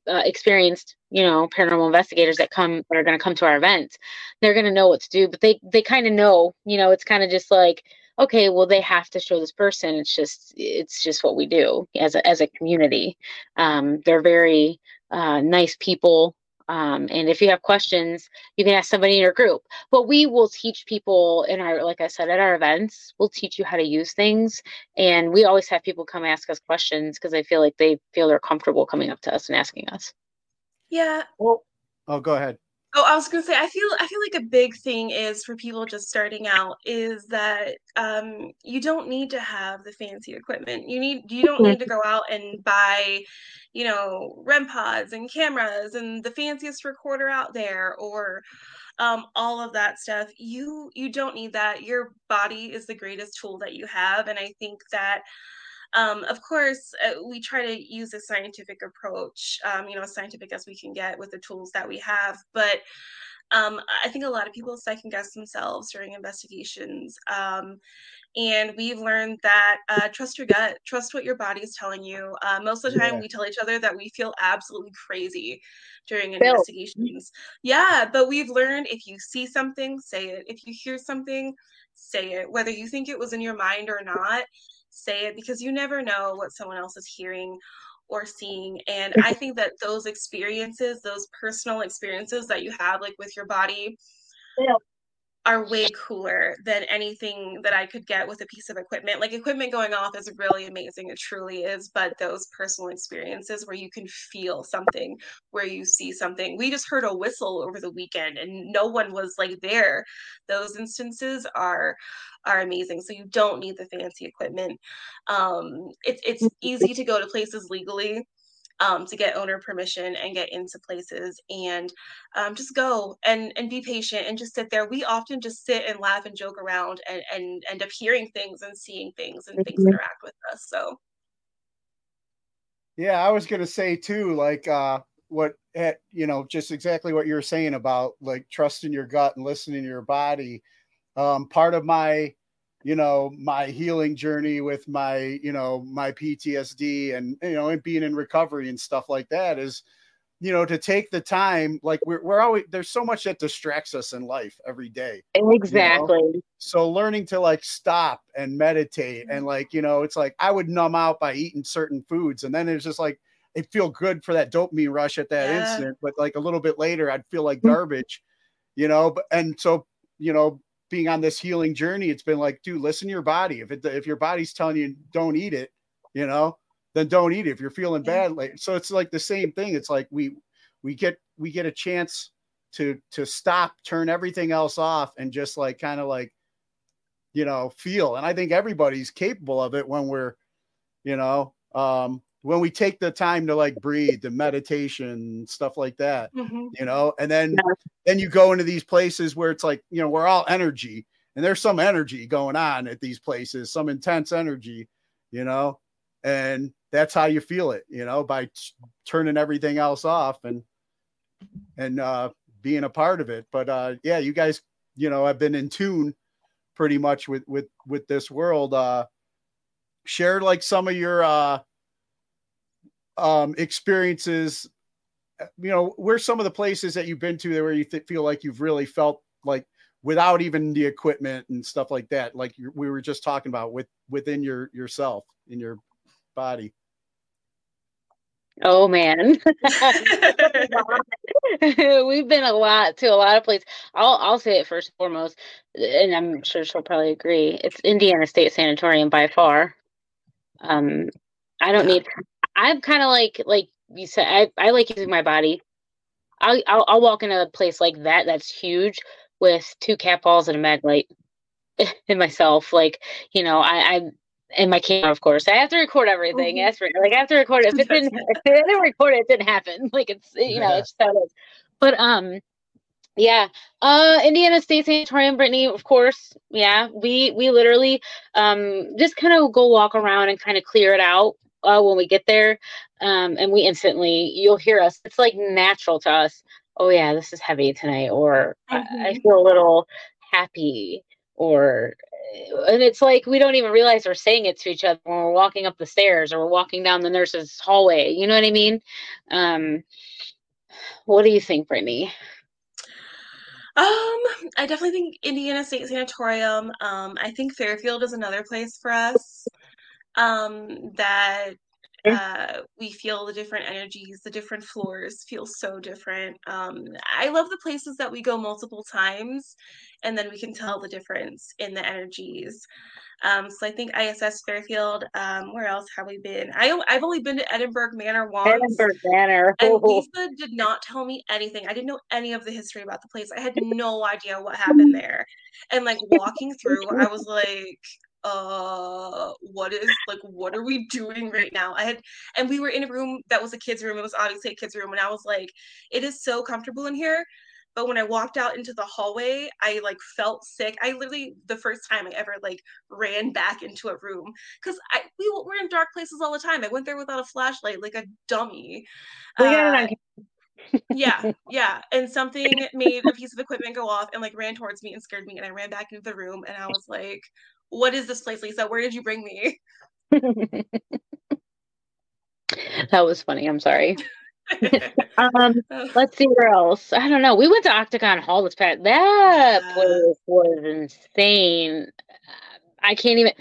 uh, experienced you know paranormal investigators that come that are going to come to our events they're going to know what to do but they they kind of know you know it's kind of just like okay well they have to show this person it's just it's just what we do as a as a community um, they're very uh, nice people um, and if you have questions you can ask somebody in your group but we will teach people in our like i said at our events we'll teach you how to use things and we always have people come ask us questions because they feel like they feel they're comfortable coming up to us and asking us Yeah. Well, oh, go ahead. Oh, I was gonna say, I feel I feel like a big thing is for people just starting out is that um, you don't need to have the fancy equipment. You need you don't need to go out and buy, you know, REM pods and cameras and the fanciest recorder out there or um, all of that stuff. You you don't need that. Your body is the greatest tool that you have, and I think that um, of course, uh, we try to use a scientific approach, um, you know, as scientific as we can get with the tools that we have. But um, I think a lot of people second guess themselves during investigations. Um, and we've learned that uh, trust your gut, trust what your body is telling you. Uh, most of the time, Yeah. we tell each other that we feel absolutely crazy during Bill. investigations. Yeah, but we've learned if you see something, say it. If you hear something, say it. Whether you think it was in your mind or not, say it because you never know what someone else is hearing or seeing. And I think that those experiences, those personal experiences that you have, like with your body, are way cooler than anything that I could get with a piece of equipment. Like equipment going off is really amazing, it truly is, but those personal experiences where you can feel something, where you see something. We just heard a whistle over the weekend and no one was like there. Those instances are are amazing. So you don't need the fancy equipment. Um it's it's easy to go to places legally um, to get owner permission and get into places and um, just go and and be patient and just sit there we often just sit and laugh and joke around and and end up hearing things and seeing things and things Mhm. interact with us so Yeah, I was gonna say too, like uh what you know, just exactly what you were saying about like trusting your gut and listening to your body. Um, part of my, you know, my healing journey with my, you know, my PTSD and you know, and being in recovery and stuff like that is, you know, to take the time, like we're we're always there's so much that distracts us in life every day. you know? Exactly. So learning to like stop and meditate and like, you know, it's like I would numb out by eating certain foods. And then it's just like it feel good for that dopamine rush at that Yeah. instant. But like a little bit later, I'd feel like mm. garbage, you know. But and so, you know, being on this healing journey, it's been like, dude, listen to your body. If it if your body's telling you don't eat it, you know, then don't eat it. If you're feeling bad, like so it's like the same thing. It's like we we get we get a chance to to stop, turn everything else off, and just like kind of like you know feel and i think everybody's capable of it when we're you know um when we take the time to like breathe and meditation stuff like that Mhm. you know and then then you go into these places where it's like you know we're all energy and there's some energy going on at these places some intense energy you know and that's how you feel it you know by t- turning everything else off and and uh being a part of it. But uh yeah you guys you know have been in tune pretty much with with with this world. Uh share like some of your uh um experiences you know where some of the places that you've been to where you th- feel like you've really felt like without even the equipment and stuff like that like we were just talking about with within your yourself in your body Oh man. We've been a lot to a lot of places. I'll I'll say it first and foremost, and I'm sure she'll probably agree. It's Indiana State Sanatorium by far. Um, I don't need I'm kind of like like you said. I, I like using my body. I'll, I'll I'll walk in a place like that that's huge with two cat balls and a mag light and myself. Like you know, I I and my camera, of course. I have to record everything. Right. Like I have to record it. If it didn't, if I didn't record it, it didn't happen. Like it's you know, it's just how it is. But um, yeah. Uh, Indiana State Sanatorium, Brittany, of course. Yeah, we we literally um just kind of go walk around and kind of clear it out uh, when we get there. Um, and we instantly you'll hear us. It's like natural to us. Oh yeah, this is heavy tonight, or I, I Mhm. feel a little happy, or and it's like we don't even realize we're saying it to each other when we're walking up the stairs or we're walking down the nurse's hallway. You know what I mean? Um, what do you think, Brittany? Um, I definitely think Indiana State Sanatorium. Um, I think Fairfield is another place for us. Um, that uh we feel the different energies, the different floors feel so different. Um, I love the places that we go multiple times and then we can tell the difference in the energies. Um, so I think ISS Fairfield. Um, where else have we been? I I've only been to Edinburgh Manor once. Edinburgh Manor. And Lisa did not tell me anything. I didn't know any of the history about the place. I had no idea what happened there. And like walking through, I was like, uh, what is like what are we doing right now? I had and we were in a room that was a kid's room. It was obviously a kid's room, and I was like, it is so comfortable in here. But when I walked out into the hallway, I like felt sick. I literally the first time I ever like ran back into a room because I we we're in dark places all the time. I went there without a flashlight, like a dummy. we got Uh, yeah, yeah. And something made a piece of equipment go off and like ran towards me and scared me. And I ran back into the room and I was like, what is this place, Lisa? Where did you bring me? that was funny. I'm sorry. um, let's see where else. I don't know. We went to Octagon Hall this past. That Yeah. place was insane. I can't even.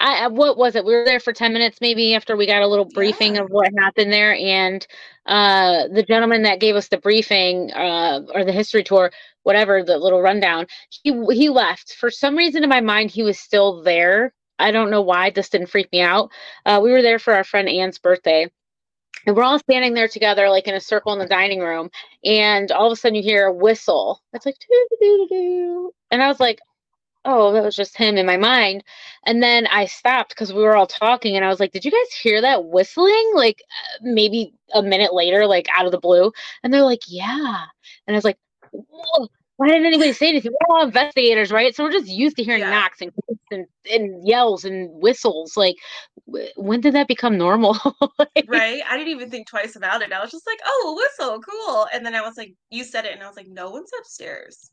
I I- what was it? We were there for ten minutes maybe after we got a little briefing Yeah. of what happened there, and uh, the gentleman that gave us the briefing uh, or the history tour, whatever the little rundown, he he left for some reason in my mind. He was still there. I don't know why. This didn't freak me out. Uh, we were there for our friend Anne's birthday. And we're all standing there together, like in a circle in the dining room. And all of a sudden, you hear a whistle. It's like. And I was like, oh, that was just him in my mind. And then I stopped because we were all talking. And I was like, did you guys hear that whistling? Like uh, maybe a minute later, like out of the blue. And they're like, yeah. And I was like, Whoa, why didn't anybody say anything? We're all investigators, right? So we're just used to hearing Yeah. knocks and, and and yells and whistles. Like, when did that become normal? Like, right? I didn't even think twice about it. I was just like, oh, a whistle, cool. And then I was like, you said it, and I was like, no one's upstairs.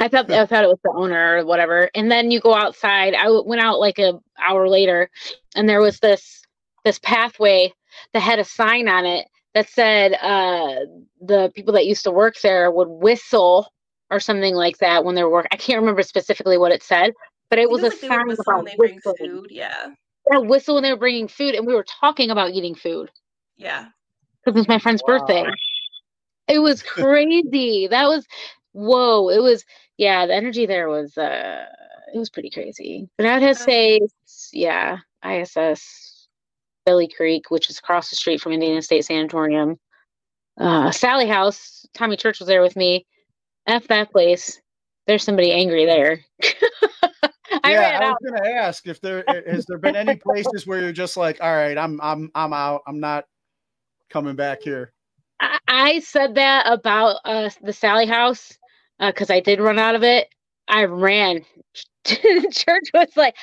I thought I thought it was the owner or whatever. And then you go outside. I w- went out like a hour later, and there was this this pathway that had a sign on it that said uh, the people that used to work there would whistle or something like that when they were working. I can't remember specifically what it said, but it was a like they whistle about when they bring whistling. food. Yeah, Yeah, whistle when they were bringing food, and we were talking about eating food yeah. because it was my friend's birthday. It was crazy. that was whoa. It was yeah. The energy there was uh, it was pretty crazy. But I'd have to Um, say, yeah, ISS, Billie Creek, which is across the street from Indiana State Sanatorium. Uh, Sally House. Tommy Church was there with me. F that place. There's somebody angry there. I yeah, I was gonna ask if there has there been any places where you're just like, all right, I'm I'm I'm out. I'm not coming back here. I, I said that about uh, the Sally House because I did run out of it. I ran. Church was like,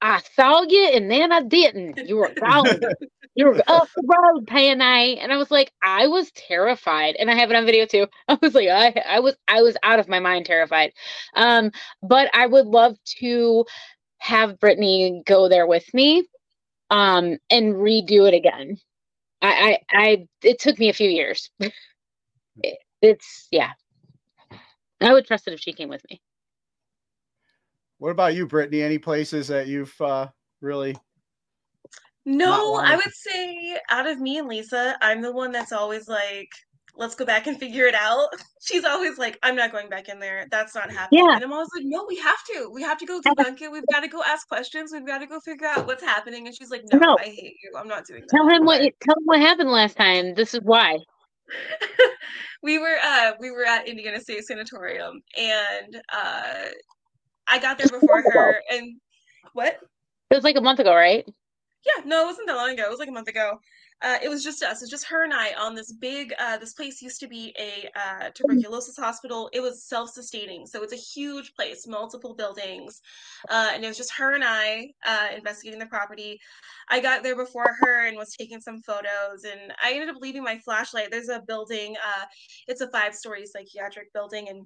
I saw you and then I didn't. You were gone. you were up the road, Panay. And I was like, I was terrified. And I have it on video too. I was like, I, I was I was out of my mind terrified. Um, but I would love to have Brittany go there with me um and redo it again. I, I, I, it took me a few years. It- it's, yeah. I would trust it if she came with me. What about you, Brittany? Any places that you've uh, really? No, I would say out of me and Lisa, I'm the one that's always like let's go back and figure it out. She's always like, I'm not going back in there. That's not happening. Yeah. And I'm always like, no, we have to. We have to go debunk it. We've got to go ask questions. We've got to go figure out what's happening. And she's like, no, No. I hate you. I'm not doing that. Tell him what tell him what happened last time. This is why. we were uh we were at Indiana State Sanatorium and uh I got there before her and what? It was like a month ago, right? Yeah, no, it wasn't that long ago. It was like a month ago. Uh, it was just us. It's just her and I on this big. Uh, this place used to be a uh, tuberculosis hospital. It was self-sustaining, so it's a huge place, multiple buildings, uh, and it was just her and I uh, investigating the property. I got there before her and was taking some photos, and I ended up leaving my flashlight. There's a building. Uh, it's a five-story psychiatric building, and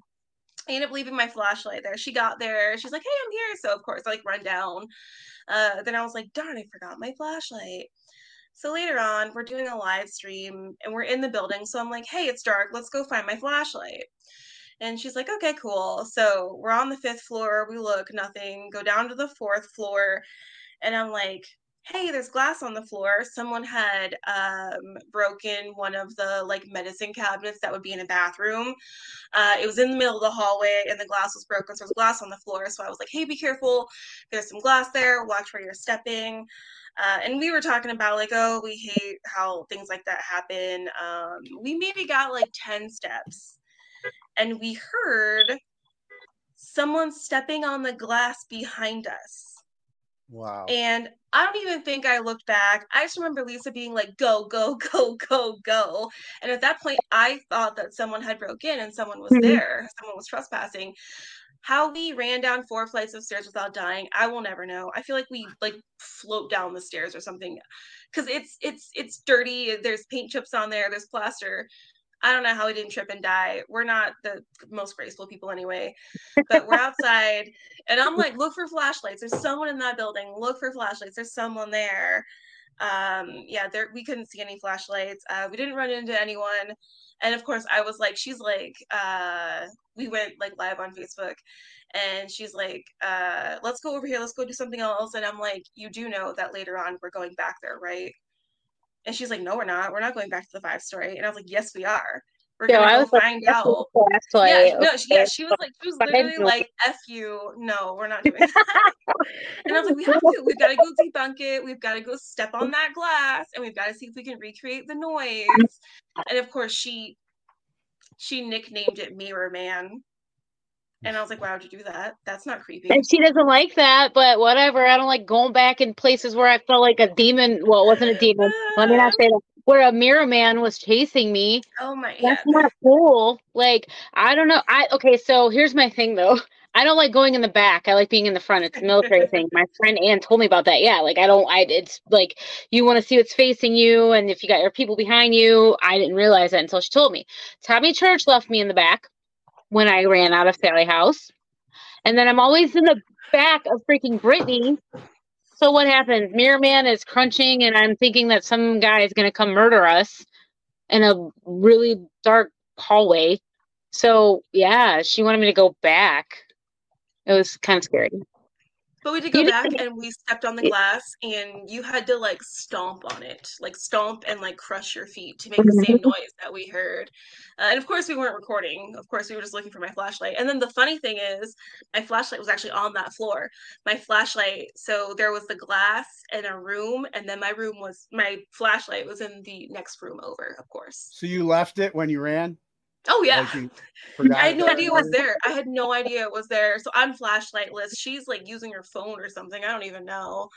I ended up leaving my flashlight there. She got there. She's like, "Hey, I'm here." So of course, I like run down. Uh, then I was like, "Darn, I forgot my flashlight." So later on, we're doing a live stream and we're in the building. So I'm like, "Hey, it's dark. Let's go find my flashlight." And she's like, "Okay, cool." So we're on the fifth floor. We look, nothing. Go down to the fourth floor, and I'm like, hey there's glass on the floor. Someone had um, broken one of the like medicine cabinets that would be in a bathroom. Uh, it was in the middle of the hallway and the glass was broken so there's glass on the floor. So i was like hey be careful. There's some glass there. Watch where you're stepping. Uh, and we were talking about like oh we hate how things like that happen. Um, we maybe got like 10 steps and we heard someone stepping on the glass behind us Wow. and I don't even think I looked back. I just remember Lisa being like, go, go, go, go, go. And at that point, I thought that someone had broke in and someone was Mhm. there. Someone was trespassing. How we ran down four flights of stairs without dying, I will never know. I feel like we like float down the stairs or something. Cause it's it's it's dirty. There's paint chips on there, there's plaster. I don't know how we didn't trip and die. We're not the most graceful people anyway. But we're outside and I'm like, look for flashlights. There's someone in that building. Look for flashlights. There's someone there. Um, yeah, there we couldn't see any flashlights. Uh, we didn't run into anyone. And of course, I was like, she's like, uh, we went like live on Facebook, and she's like, uh, let's go over here. Let's go do something else. And I'm like, you do know that later on we're going back there, right? And she's like, no, we're not. We're not going back to the five story. And I was like, yes, we are. We're Yeah, gonna go like, find out. Yeah, no, she, yeah, she was like, she was literally like, "F you, no, we're not doing that." and I was like, "We have to. We've got to go debunk it. We've got to go step on that glass, and we've got to see if we can recreate the noise." And of course, she she nicknamed it Mirror Man, and I was like, "Why would you do that? That's not creepy." And she doesn't like that, but whatever. I don't like going back in places where I felt like a demon. Well, it wasn't a demon. Let me not say that. Where a mirror man was chasing me. Oh my, yeah. That's not cool. Like, I don't know. I okay, so here's my thing though. I don't like going in the back. I like being in the front. It's a military thing. My friend Ann told me about that. Yeah, like I don't. I it's like you want to see what's facing you, and if you got your people behind you. I didn't realize that until she told me. Tommy Church left me in the back when I ran out of Sally House, and then I'm always in the back of freaking Brittany. So what happens? Mirror Man is crunching, and I'm thinking that some guy is gonna come murder us in a really dark hallway. So yeah, she wanted me to go back. It was kind of scary. But we did go You back didn't- and we stepped on the glass and you had to like stomp on it, like stomp and like crush your feet to make the same noise that we heard. Uh, and of course, we weren't recording. Of course, we were just looking for my flashlight. And then the funny thing is, my flashlight was actually on that floor. My flashlight, so there was the glass in a room, and then my room was my flashlight was in the next room over, of course. So you left it when you ran? Oh yeah. Like I had no idea it? it was there. I had no idea it was there. So I'm flashlightless. She's like using her phone or something. I don't even know.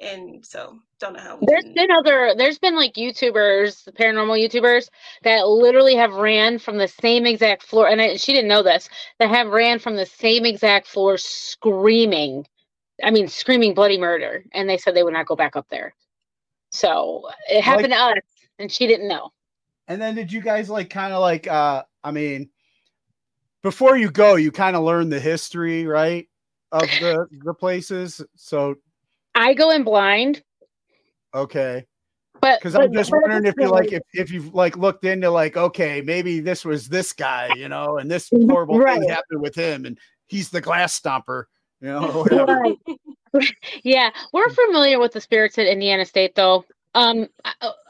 And so don't know how we There's didn't. been other there's been like YouTubers, paranormal YouTubers that literally have ran from the same exact floor and I, she didn't know this, that have ran from the same exact floor screaming. I mean screaming bloody murder and they said they would not go back up there. So it happened to us and she didn't know. And then did you guys like kind of like uh I mean before you go, you kind of learn the history, right? Of the the places. So I go in blind, okay. but Because I'm just wondering if you like if, if you've like looked into like, okay, maybe this was this guy, you know, and this horrible Right. thing happened with him and he's the glass stomper, you know. Yeah, we're familiar with the spirits at Indiana State, though. Um,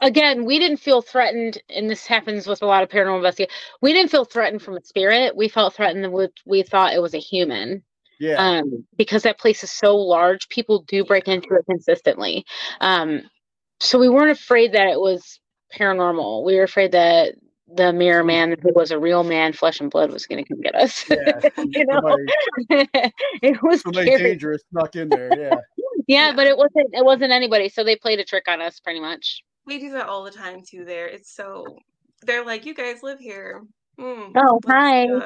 again, we didn't feel threatened, and this happens with a lot of paranormal investigation. We didn't feel threatened from a spirit. We felt threatened with we thought it was a human. Yeah. Um, because that place is so large, people do break into it consistently. Um, so we weren't afraid that it was paranormal. We were afraid that the mirror man, who was a real man, flesh and blood, was going to come get us. Yeah. you know, Somebody, it was somebody scary. dangerous snuck in there. Yeah. Yeah, but it wasn't. It wasn't anybody. So they played a trick on us, pretty much. We do that all the time too. There, it's so they're like, "You guys live here. Hmm, Oh, let's, hi. uh,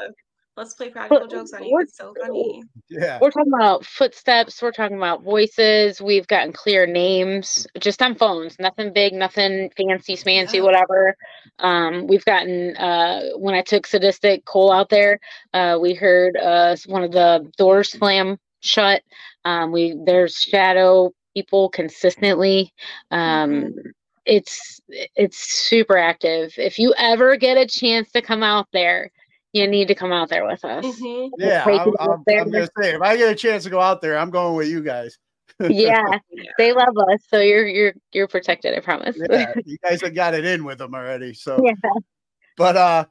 let's play practical But jokes on you." we're- It's so funny. Yeah. We're talking about footsteps. We're talking about voices. We've gotten clear names just on phones. Nothing big, nothing fancy, smancy, Yeah. whatever. Um, we've gotten uh, when I took sadistic Cole out there, uh, we heard uh, one of the doors slam shut. Um, we there's shadow people consistently. Um, it's it's super active. If you ever get a chance to come out there, you need to come out there with us. Mhm. Yeah. I'm, I'm, there. I'm gonna say if I get a chance to go out there, I'm going with you guys. yeah, they love us, so you're you're you're protected. I promise. Yeah. You guys have got it in with them already. So Yeah. but uh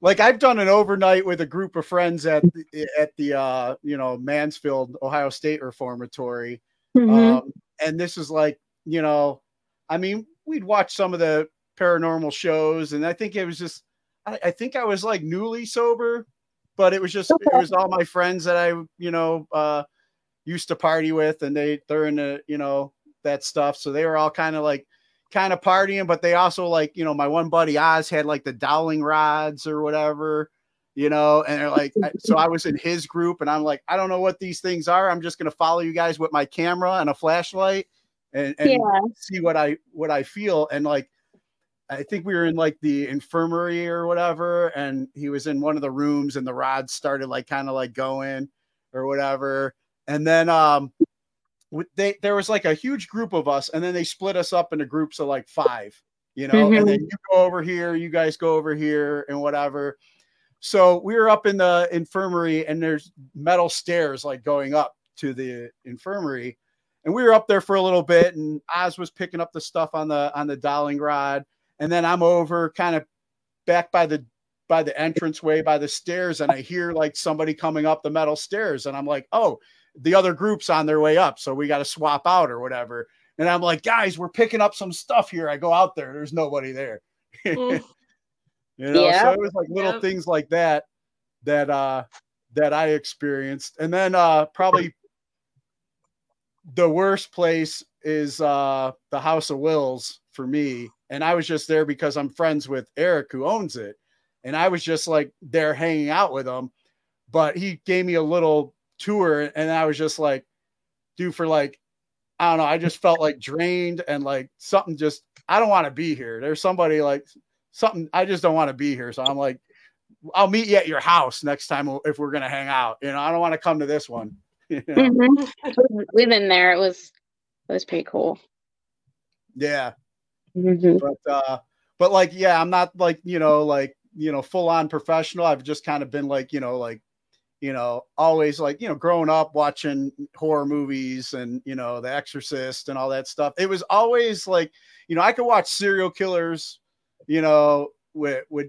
like I've done an overnight with a group of friends at the, at the uh you know Mansfield Ohio State Reformatory. Mhm. um and this is like you know I mean we'd watch some of the paranormal shows and I think it was just I, I think I was like newly sober but it was just it was all my friends that I you know uh used to party with and they they're into you know that stuff. So they were all kind of like kind of partying but they also like you know my one buddy Oz had like the dowsing rods or whatever you know and they're like so I was in his group and I'm like I don't know what these things are I'm just gonna follow you guys with my camera and a flashlight and, and Yeah. see what I what I feel and like I think we were in like the infirmary or whatever, and he was in one of the rooms, and the rods started like kind of like going or whatever. And then um, they there was like a huge group of us, and then they split us up into groups of like five, you know, and then mm-hmm. you go over here, you guys go over here, and whatever. So we were up in the infirmary, and there's metal stairs like going up to the infirmary, and we were up there for a little bit, and Oz was picking up the stuff on the on the dowsing rod, and then I'm over kind of back by the by the entranceway by the stairs, and I hear like somebody coming up the metal stairs, and I'm like, oh, the other group's on their way up, so we got to swap out or whatever. And I'm like, guys, we're picking up some stuff here. I go out there, there's nobody there. Mm. you know, so it was like little Yep. things like that that uh that I experienced. And then uh probably the worst place is uh the House of Wills for me. And I was just there because I'm friends with Eric who owns it. And I was just like there hanging out with him. But he gave me a little tour and I was just like, dude, for like, I don't know, I just felt like drained and like something just I don't want to be here. There's somebody like something I just don't want to be here. So I'm like, I'll meet you at your house next time if we're gonna hang out. You know, I don't want to come to this one. you know? Mhm. We've been there. It was it was pretty cool. Yeah. Mhm. but uh but like yeah i'm not like you know like you know full on professional i've just kind of been like you know like you know always like you know growing up watching horror movies and you know the exorcist and all that stuff it was always like you know i could watch serial killers you know with with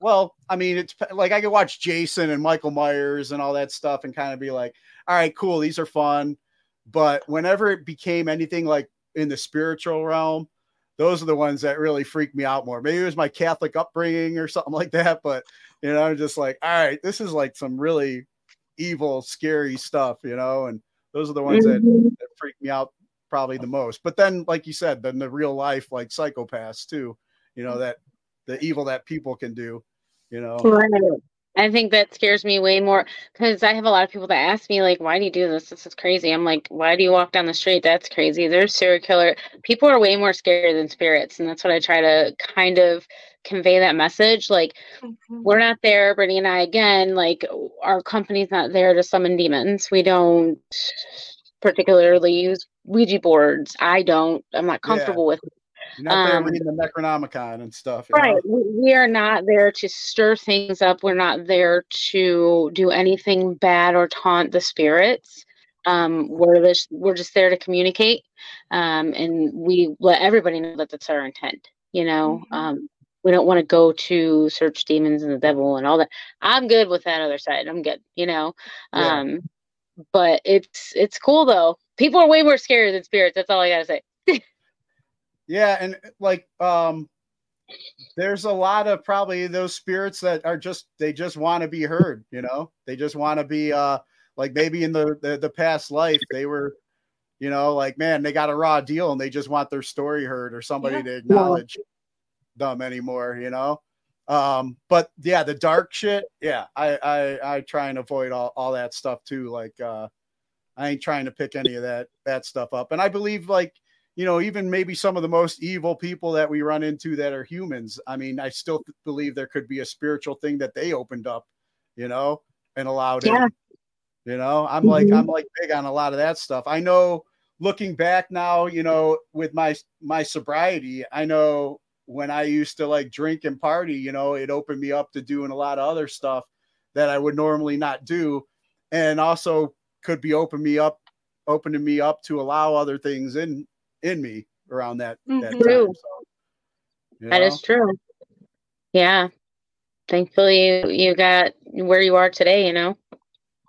well i mean it's like i could watch jason and michael myers and all that stuff and kind of be like all right cool these are fun. But whenever it became anything like in the spiritual realm those are the ones that really freak me out more. Maybe it was my Catholic upbringing or something like that, but you know, I'm just like, all right, this is like some really evil, scary stuff, you know, and those are the ones that, Mhm. that freak me out probably the most. But then, like you said, then the real life, like psychopaths too, you know, that the evil that people can do, you know. Right. I think that scares me way more because I have a lot of people that ask me like, "Why do you do this? This is crazy." I'm like, "Why do you walk down the street? That's crazy." There's serial killer. People are way more scary than spirits, and that's what I try to kind of convey that message. Like, mm-hmm. we're not there, Brittany and I. Again, like our company's not there to summon demons. We don't particularly use Ouija boards. I don't. I'm not Yeah. comfortable with. You're not there Um, reading the Necronomicon and stuff. you know? Right. We, we are not there to stir things up. We're not there to do anything bad or taunt the spirits. Um, we're this, we're just there to communicate, um, and we let everybody know that that's our intent. You know, um, we don't want to go to search demons and the devil and all that. I'm good with that other side. I'm good. You know, Yeah. um, but it's it's cool though. People are way more scary than spirits. That's all I gotta say. Yeah, and like um there's a lot of probably those spirits that are just they just want to be heard, you know. They just want to be uh like maybe in the, the the past life they were you know like man they got a raw deal and they just want their story heard or somebody Yeah. to acknowledge them anymore, you know. Um but yeah, the dark shit, yeah, I I I try and avoid all all that stuff too like uh I ain't trying to pick any of that that stuff up. And I believe like you know, even maybe some of the most evil people that we run into that are humans. I mean, I still believe there could be a spiritual thing that they opened up, you know, and allowed Yeah. in. You know, I'm like Mhm. I'm like big on a lot of that stuff. I know looking back now, you know, with my my sobriety, I know when I used to like drink and party, you know, it opened me up to doing a lot of other stuff that I would normally not do and also could be open me up opening me up to allow other things in in me around that that Mhm. True. time. So, you That know? is true. Yeah. Thankfully, you, you got where you are today. You know.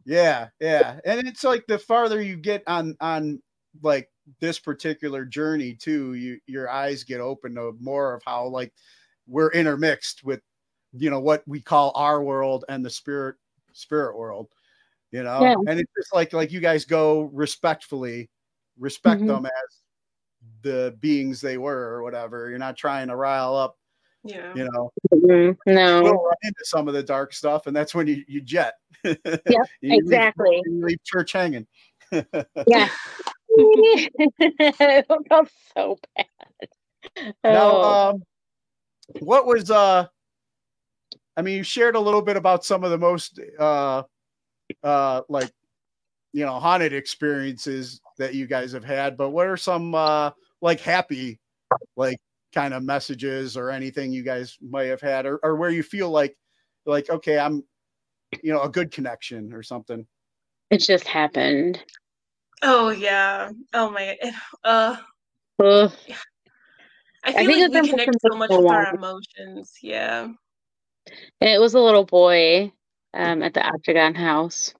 Yeah, yeah. And it's like the farther you get on on like this particular journey too, you your eyes get open to more of how like we're intermixed with you know what we call our world and the spirit spirit world. You know, Yeah. and it's just like like you guys go respectfully, respect Mhm. them as the beings they were or whatever. You're not trying to rile up, Yeah. you know. Mhm. You'll No. run into some of the dark stuff, and that's when you, you jet. Yep. You leave- Exactly. you leave church hanging. Yeah. it felt so bad. Now, Oh. um, what was uh? I mean, you shared a little bit about some of the most uh, uh, like you know haunted experiences that you guys have had, but what are some uh like happy like kind of messages or anything you guys might have had, or, or where you feel like like okay, I'm you know a good connection or something. it just happened. Oh yeah. Oh my. it- Uh, Ugh. I I feel think like it's we connect so much with our emotions. Yeah. And it was a little boy um, at the Octagon House.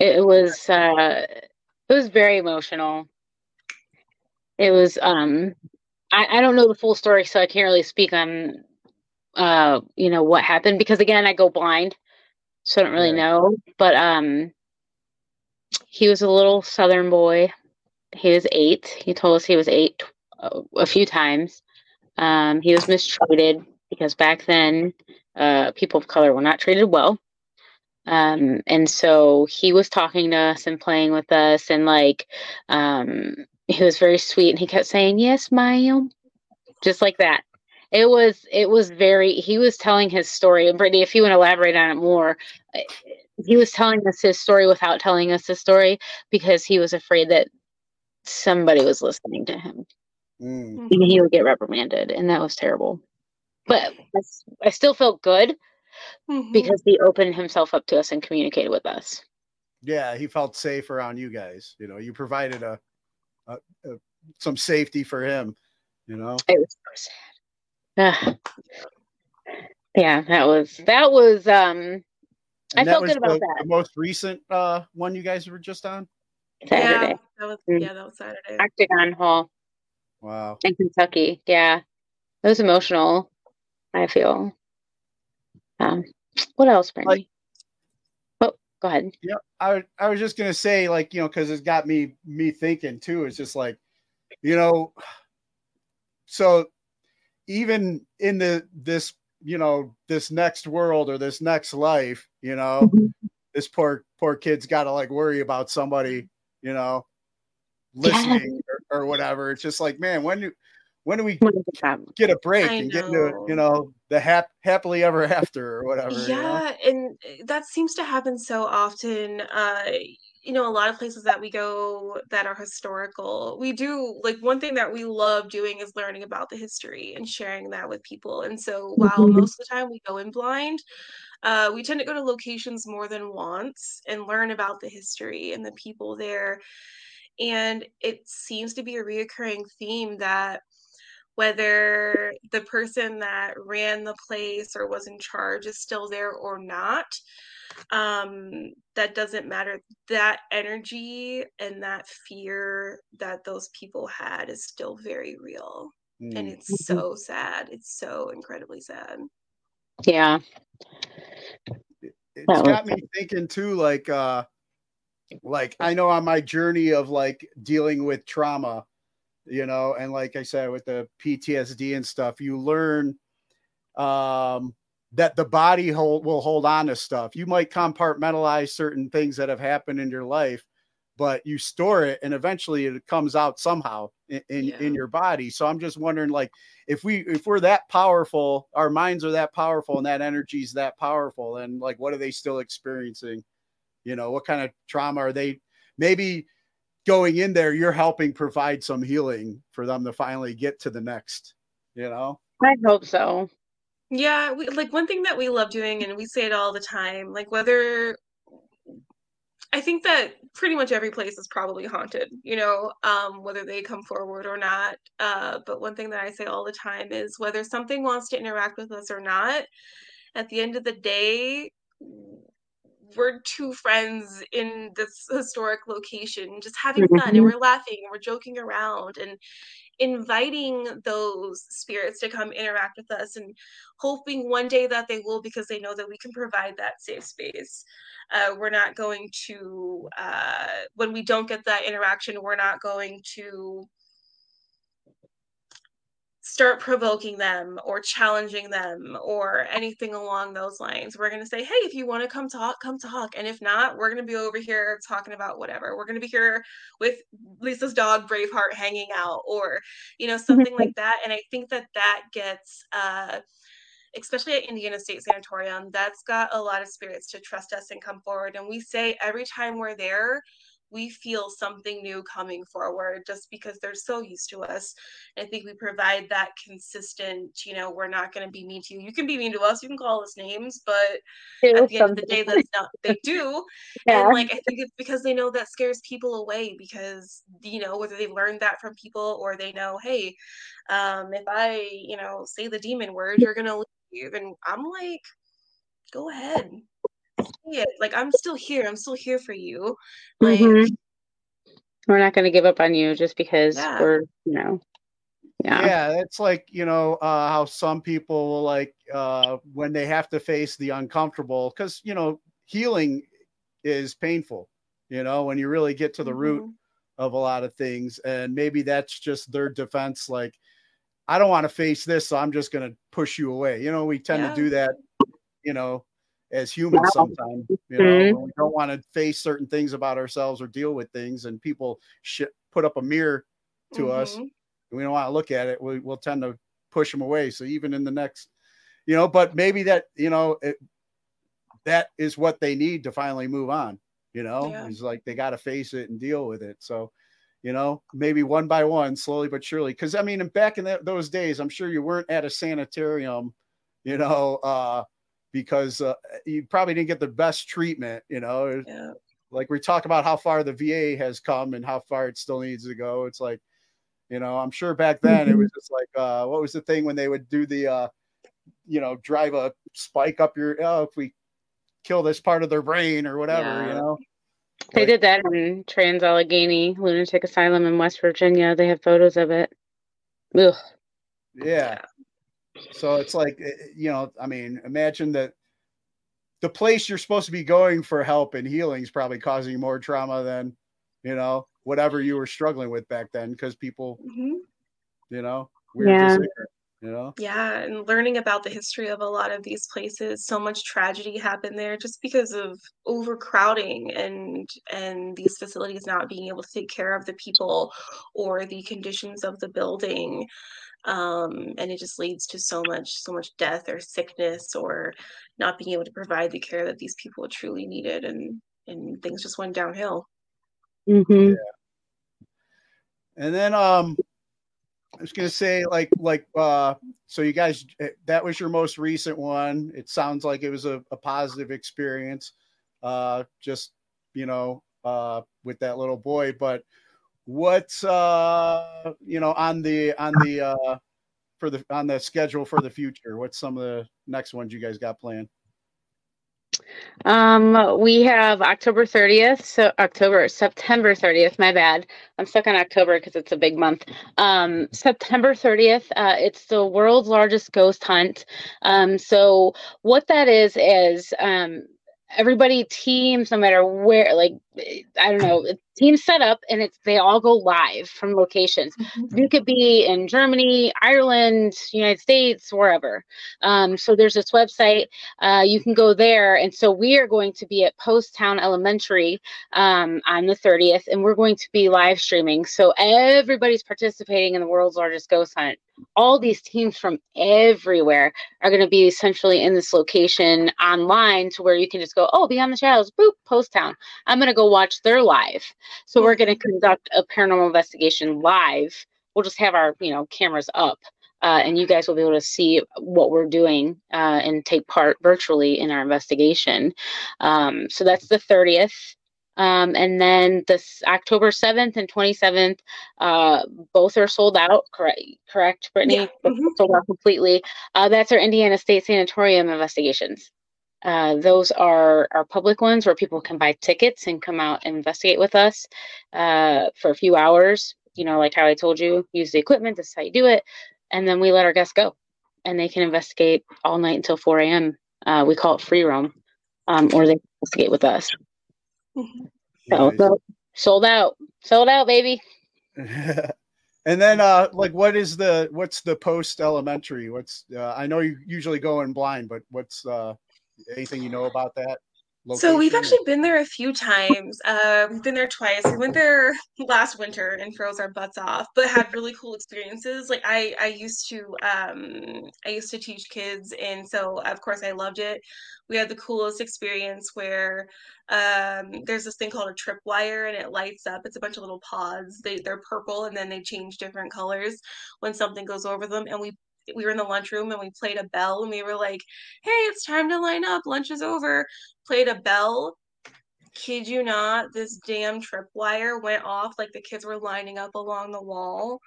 It, it was uh, it was very emotional. It was um, I, I don't know the full story, so I can't really speak on uh, you know what happened because again, I go blind, so I don't really know. But um, he was a little Southern boy. He was eight. He told us he was eight uh, a few times. Um, he was mistreated because back then, uh, people of color were not treated well. Um, and so he was talking to us and playing with us, and like, um, he was very sweet, and he kept saying, "Yes, ma'am," just like that. It was, it was very. He was telling his story, and Brittany, if you want to elaborate on it more, uh, he was telling us his story without telling us his story because he was afraid that somebody was listening to him Mm. and he would get reprimanded, and that was terrible. But i still felt good Mhm. because he opened himself up to us and communicated with us. Yeah, he felt safe around you guys. You know, you provided a, a, a some safety for him. You know. It was so sad. Ugh. yeah, that was that was um And I that felt good about the, that. the most recent uh one you guys were just on. Saturday. Yeah. That was Mm. yeah. That was Saturday. Octagon Hall Wow. in Kentucky. Yeah. It was emotional, I feel. Um what else, Brandy? oh, go ahead. Yeah, I I was just gonna say, like, you know, because it's got me me thinking too. It's just like, you know, so even in the this, you know, this next world or this next life, you know, mm-hmm. this poor poor kid's got to like worry about somebody, you know, listening or, or whatever. It's just like, man, when do when do we get a break and get into you know the hap- happily ever after or whatever? You know? Yeah, and uh, that seems to happen so often. Uh, you know a lot of places that we go that are historical we do like one thing that we love doing is learning about the history and sharing that with people and so while Mhm. most of the time we go in blind uh, we tend to go to locations more than once and learn about the history and the people there and it seems to be a reoccurring theme that whether the person that ran the place or was in charge is still there or not. Um that doesn't matter. That energy and that fear that those people had is still very real. And Mm. it's so sad. It's so incredibly sad. Yeah. it's That got was- me thinking too like uh like i know on my journey of like dealing with trauma you know and like i said with the ptsd and stuff you learn um that the body hold, will hold on to stuff. You might compartmentalize certain things that have happened in your life but you store it and eventually it comes out somehow in, in, in your body. So i'm just wondering like if we if we're that powerful our minds are that powerful and that energy is that powerful and like what are they still experiencing? You know what kind of trauma are they? Maybe going in there you're helping provide some healing for them to finally get to the next you know I hope so. Yeah, we, like one thing that we love doing, and we say it all the time, like whether I think that pretty much every place is probably haunted, you know, um, whether they come forward or not. Uh, but one thing that I say all the time is whether something wants to interact with us or not, at the end of the day, we're two friends in this historic location just having fun and Mhm. we're laughing and we're joking around and inviting those spirits to come interact with us and hoping one day that they will because they know that we can provide that safe space uh, we're not going to uh, when we don't get that interaction we're not going to start provoking them or challenging them or anything along those lines. We're going to say, hey, if you want to come talk, come talk. And if not, we're going to be over here talking about whatever. We're going to be here with Lisa's dog, Braveheart, hanging out or, you know, something like that. And I think that that gets, uh, especially at Indiana State Sanatorium, that's got a lot of spirits to trust us and come forward. And we say every time we're there, we feel something new coming forward just because they're so used to us. I think we provide that consistent, you know, we're not going to be mean to you. You can be mean to us, you can call us names, but Do at the end of the day, that's not they do. Yeah. And like, I think it's because they know that scares people away because, you know, whether they've learned that from people or they know, hey, um, if I, you know, say the demon word, you're going to leave. And I'm like, go ahead. Say it. Like, I'm still here. I'm still here for you. Like, Mhm. We're not going to give up on you just because Yeah. we're, you know, yeah. yeah it's like you know uh how some people will like uh when they have to face the uncomfortable because you know healing is painful you know when you really get to the root Mhm. of a lot of things and maybe that's just their defense like i don't want to face this so i'm just going to push you away you know we tend Yeah. to do that you know as humans Wow. sometimes you know Mhm. we don't want to face certain things about ourselves or deal with things and people sh- put up a mirror to us Mhm. we don't want to look at it we, we'll tend to push them away so even in the next you know but maybe that you know it, that is what they need to finally move on you know Yeah. it's like they got to face it and deal with it so you know maybe one by one slowly but surely because i mean back in that, those days i'm sure you weren't at a sanitarium you know uh because uh, you probably didn't get the best treatment you know Yeah. like we talk about how far the va has come and how far it still needs to go it's like you know i'm sure back then it was just like uh what was the thing when they would do the uh you know drive a spike up your oh if we kill this part of their brain or whatever you know They Like- did that in Trans Allegheny Lunatic Asylum in West Virginia. They have photos of it. Ugh. yeah so it's like eh, you know i mean imagine that the place you're supposed to be going for help and healing is probably causing more trauma than you know whatever you were struggling with back then because people Mhm. you know we're Yeah. just you know Yeah, and learning about the history of a lot of these places, so much tragedy happened there just because of overcrowding and and these facilities not being able to take care of the people or the conditions of the building. Um, and it just leads to so much so much death or sickness or not being able to provide the care that these people truly needed and and things just went downhill. Mm-hmm. And then um I was gonna say like like uh so you guys eh, that was your most recent one. It sounds like it was a, a positive experience. Uh just you know uh with that little boy. But what's uh you know on the on the uh for the on the schedule for the future? What's some of the next ones you guys got planned? Um, we have October 30th, so October, September 30th, my bad. I'm stuck on October because it's a big month. Um, September 30th, uh, it's the world's largest ghost hunt. Um, so what that is, is, um, everybody teams no matter where like i don't know teams set up and it's they all go live from locations. You could be in germany ireland united states wherever. Um, so there's this website uh, you can go there. And so we are going to be at Poasttown elementary um, on the 30th and we're going to be live streaming. So everybody's participating in the world's largest ghost hunt. All these teams from everywhere are going to be essentially in this location online to where you can just go, oh, Beyond the Shadows, boop, Poasttown. I'm going to go watch their live. So we're going to conduct a paranormal investigation live. We'll just have our, you know, cameras up. Uh, and you guys will be able to see what we're doing uh, and take part virtually in our investigation. Um, so that's the 30th. Um, and then this October 7th and 27th, uh, both are sold out, correct, correct Brittany? Yeah. Mhm. Sold out completely. Uh, that's our Indiana State Sanatorium investigations. Uh, those are our public ones where people can buy tickets and come out and investigate with us uh, for a few hours. You know, like how I told you, use the equipment, this is how you do it. And then we let our guests go and they can investigate all night until 4 a.m. Uh, we call it free roam, um, or they can investigate with us. So, so sold out, sold out, baby. and then uh like what is the what's the post elementary? What's uh, I know you usually go in blind, but what's uh anything you know about that? So we've actually been there a few times. Uh, we've been there twice. We went there last winter and froze our butts off, but had really cool experiences. Like I, I used to, um, I used to teach kids, and so of course I loved it. We had the coolest experience where um, there's this thing called a tripwire, and it lights up. It's a bunch of little pods. They they're purple, and then they change different colors when something goes over them. And we we were in the lunchroom and we played a bell and we were like, hey, it's time to line up. Lunch is over. Played a bell. Kid you not, this damn tripwire went off like the kids were lining up along the wall.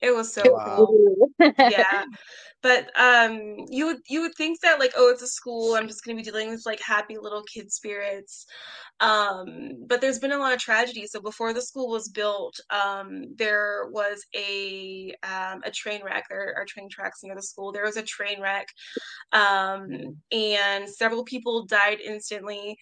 It was so cool. yeah. But um you would you would think that like, oh, it's a school, I'm just gonna be dealing with like happy little kid spirits. Um, but there's been a lot of tragedy. So before the school was built, um, there was a um, a train wreck. There are train tracks near the school. There was a train wreck, um, and several people died instantly.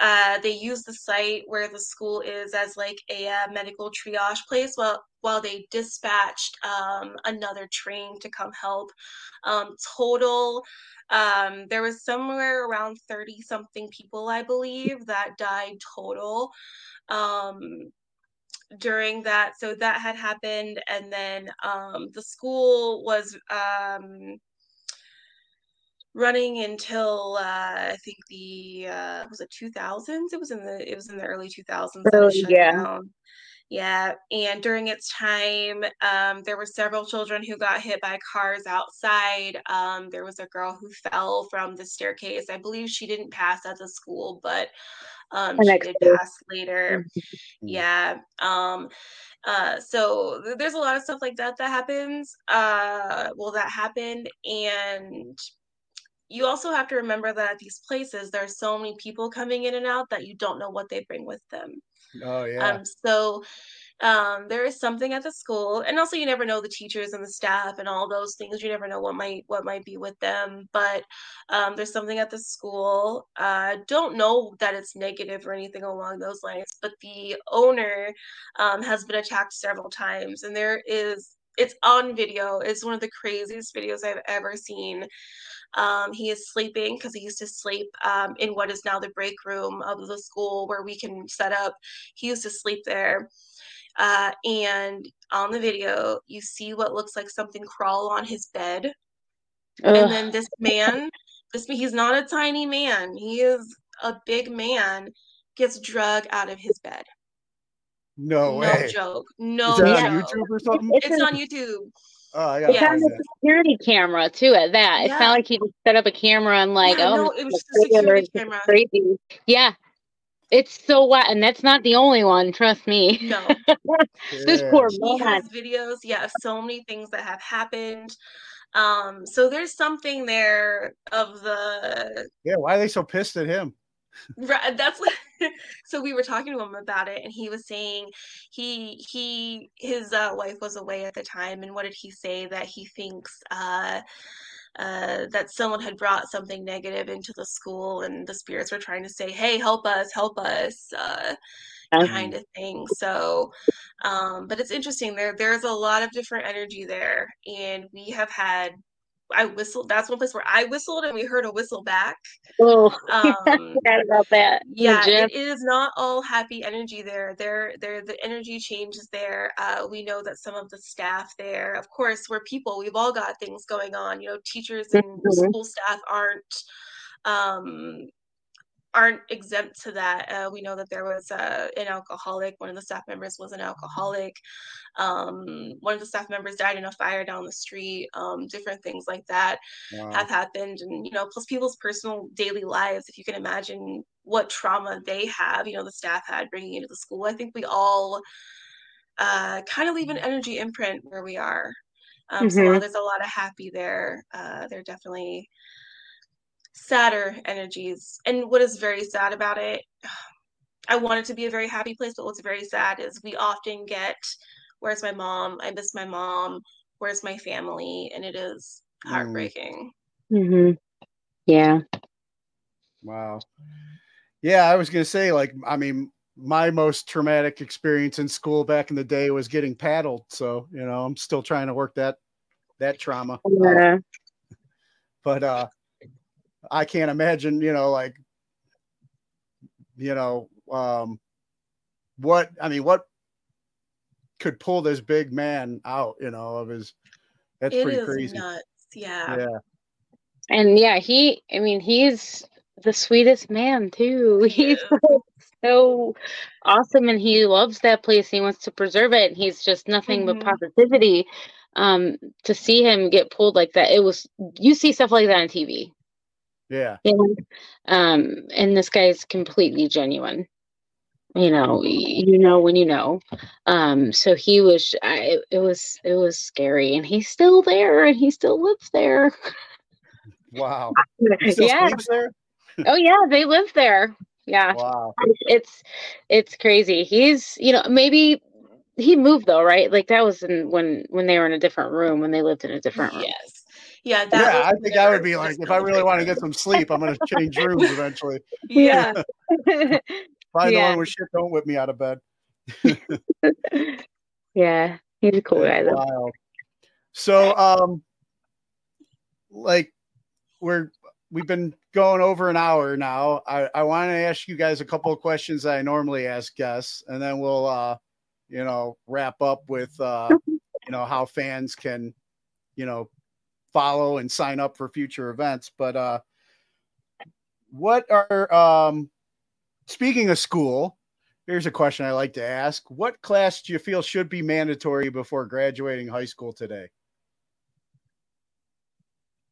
Uh, they used the site where the school is as like a uh, medical triage place while while they dispatched um, another train to come help. Um, total, um, there was somewhere around 30 something people, I believe, that died total um, during that. So that had happened. And then um, the school was um, running until uh, I think the uh, was it 2000s. It was in the it was in the early 2000s. that it Early, shut yeah. down. Yeah, and during its time, um, there were several children who got hit by cars outside. Um, there was a girl who fell from the staircase. I believe she didn't pass at the school, but um, she did day. pass later. Yeah. Um, uh, so th- there's a lot of stuff like that that happens. Uh, well, that happened, and you also have to remember that at these places, there are so many people coming in and out that you don't know what they bring with them. Oh yeah. Um, so um, there is something at the school, and also you never know the teachers and the staff and all those things. You never know what might what might be with them. But um, there's something at the school. Uh, don't know that it's negative or anything along those lines. But the owner um, has been attacked several times, and there is it's on video. It's one of the craziest videos I've ever seen. Um, he is sleeping because he used to sleep um, in what is now the break room of the school where we can set up. He used to sleep there. Uh, and on the video, you see what looks like something crawl on his bed. Ugh. And then this man, this he's not a tiny man. He is a big man, gets drug out of his bed. No No way. joke. No Is that joke. on YouTube or something? It's It's on YouTube. Oh, I gotta It's Yeah. on find the security camera too. At that, it's Yeah. not like he just set up a camera and like, Yeah, oh, no, it was just just a a security camera. crazy. Yeah, it's so wild, and that's not the only one. Trust me. No. this Yeah. poor he man. has videos yeah of so many things that have happened um so there's something there of the Yeah, why are they so pissed at him? Right, that's what so we were talking to him about it and he was saying he he his uh, wife was away at the time and what did he say? That he thinks uh uh that someone had brought something negative into the school and the spirits were trying to say hey help us help us uh kind of thing. So um but it's interesting there there's a lot of different energy there and we have had I whistled that's one place where I whistled and we heard a whistle back Oh, um forgot about that. yeah it is not all happy energy there there there the energy changes there uh we know that some of the staff there of course we're people we've all got things going on you know teachers and Mhm. school staff aren't um aren't exempt to that uh we know that there was uh an alcoholic one of the staff members was an alcoholic um one of the staff members died in a fire down the street um different things like that Wow. have happened and you know plus people's personal daily lives if you can imagine what trauma they have you know the staff had bringing into the school i think we all uh kind of leave an energy imprint where we are um so while Mhm. there's a lot of happy there uh there are definitely sadder energies and what is very sad about it i want it to be a very happy place but what's very sad is we often get where's my mom i miss my mom where's my family and it is Mm. heartbreaking hmm Yeah. Wow. Yeah, I was gonna say, like, I mean, my most traumatic experience in school back in the day was getting paddled. So, you know, I'm still trying to work that that trauma. out. Yeah. But uh I can't imagine, you know, like, you know, um what I mean, what could pull this big man out, you know, of his that's It pretty is crazy. nuts. Yeah. Yeah. And yeah, he, I mean, he's the sweetest man too. He's so, so awesome and he loves that place. He wants to preserve it. And he's just nothing but Mhm. positivity. Um, to see him get pulled like that, it was, you see stuff like that on TV. Yeah. You know? Um, and this guy's completely genuine. You know, you know when you know. Um, so he was, I, it, it was, it was scary, and he's still there, and he still lives there. Wow. He still yeah. sleeps there? Oh yeah, they live there. Yeah. Wow. It's it's it's crazy. He's you know maybe he moved though, right? Like that was in, when when they were in a different room when they lived in a different room. Yes. Yeah. That Yeah, I think I would be like, if I really want to get some sleep, I'm gonna change rooms eventually. Yeah. If I know Yeah. one with shit, don't whip me out of bed. yeah. He's a cool guy though. wild. So, um, like we're we've been going over an hour now. I I want to ask you guys a couple of questions that I normally ask guests, and then we'll uh, you know, wrap up with uh, you know, how fans can, you know, follow and sign up for future events. But uh, what are um, speaking of school? Here's a question I like to ask: What class do you feel should be mandatory before graduating high school today?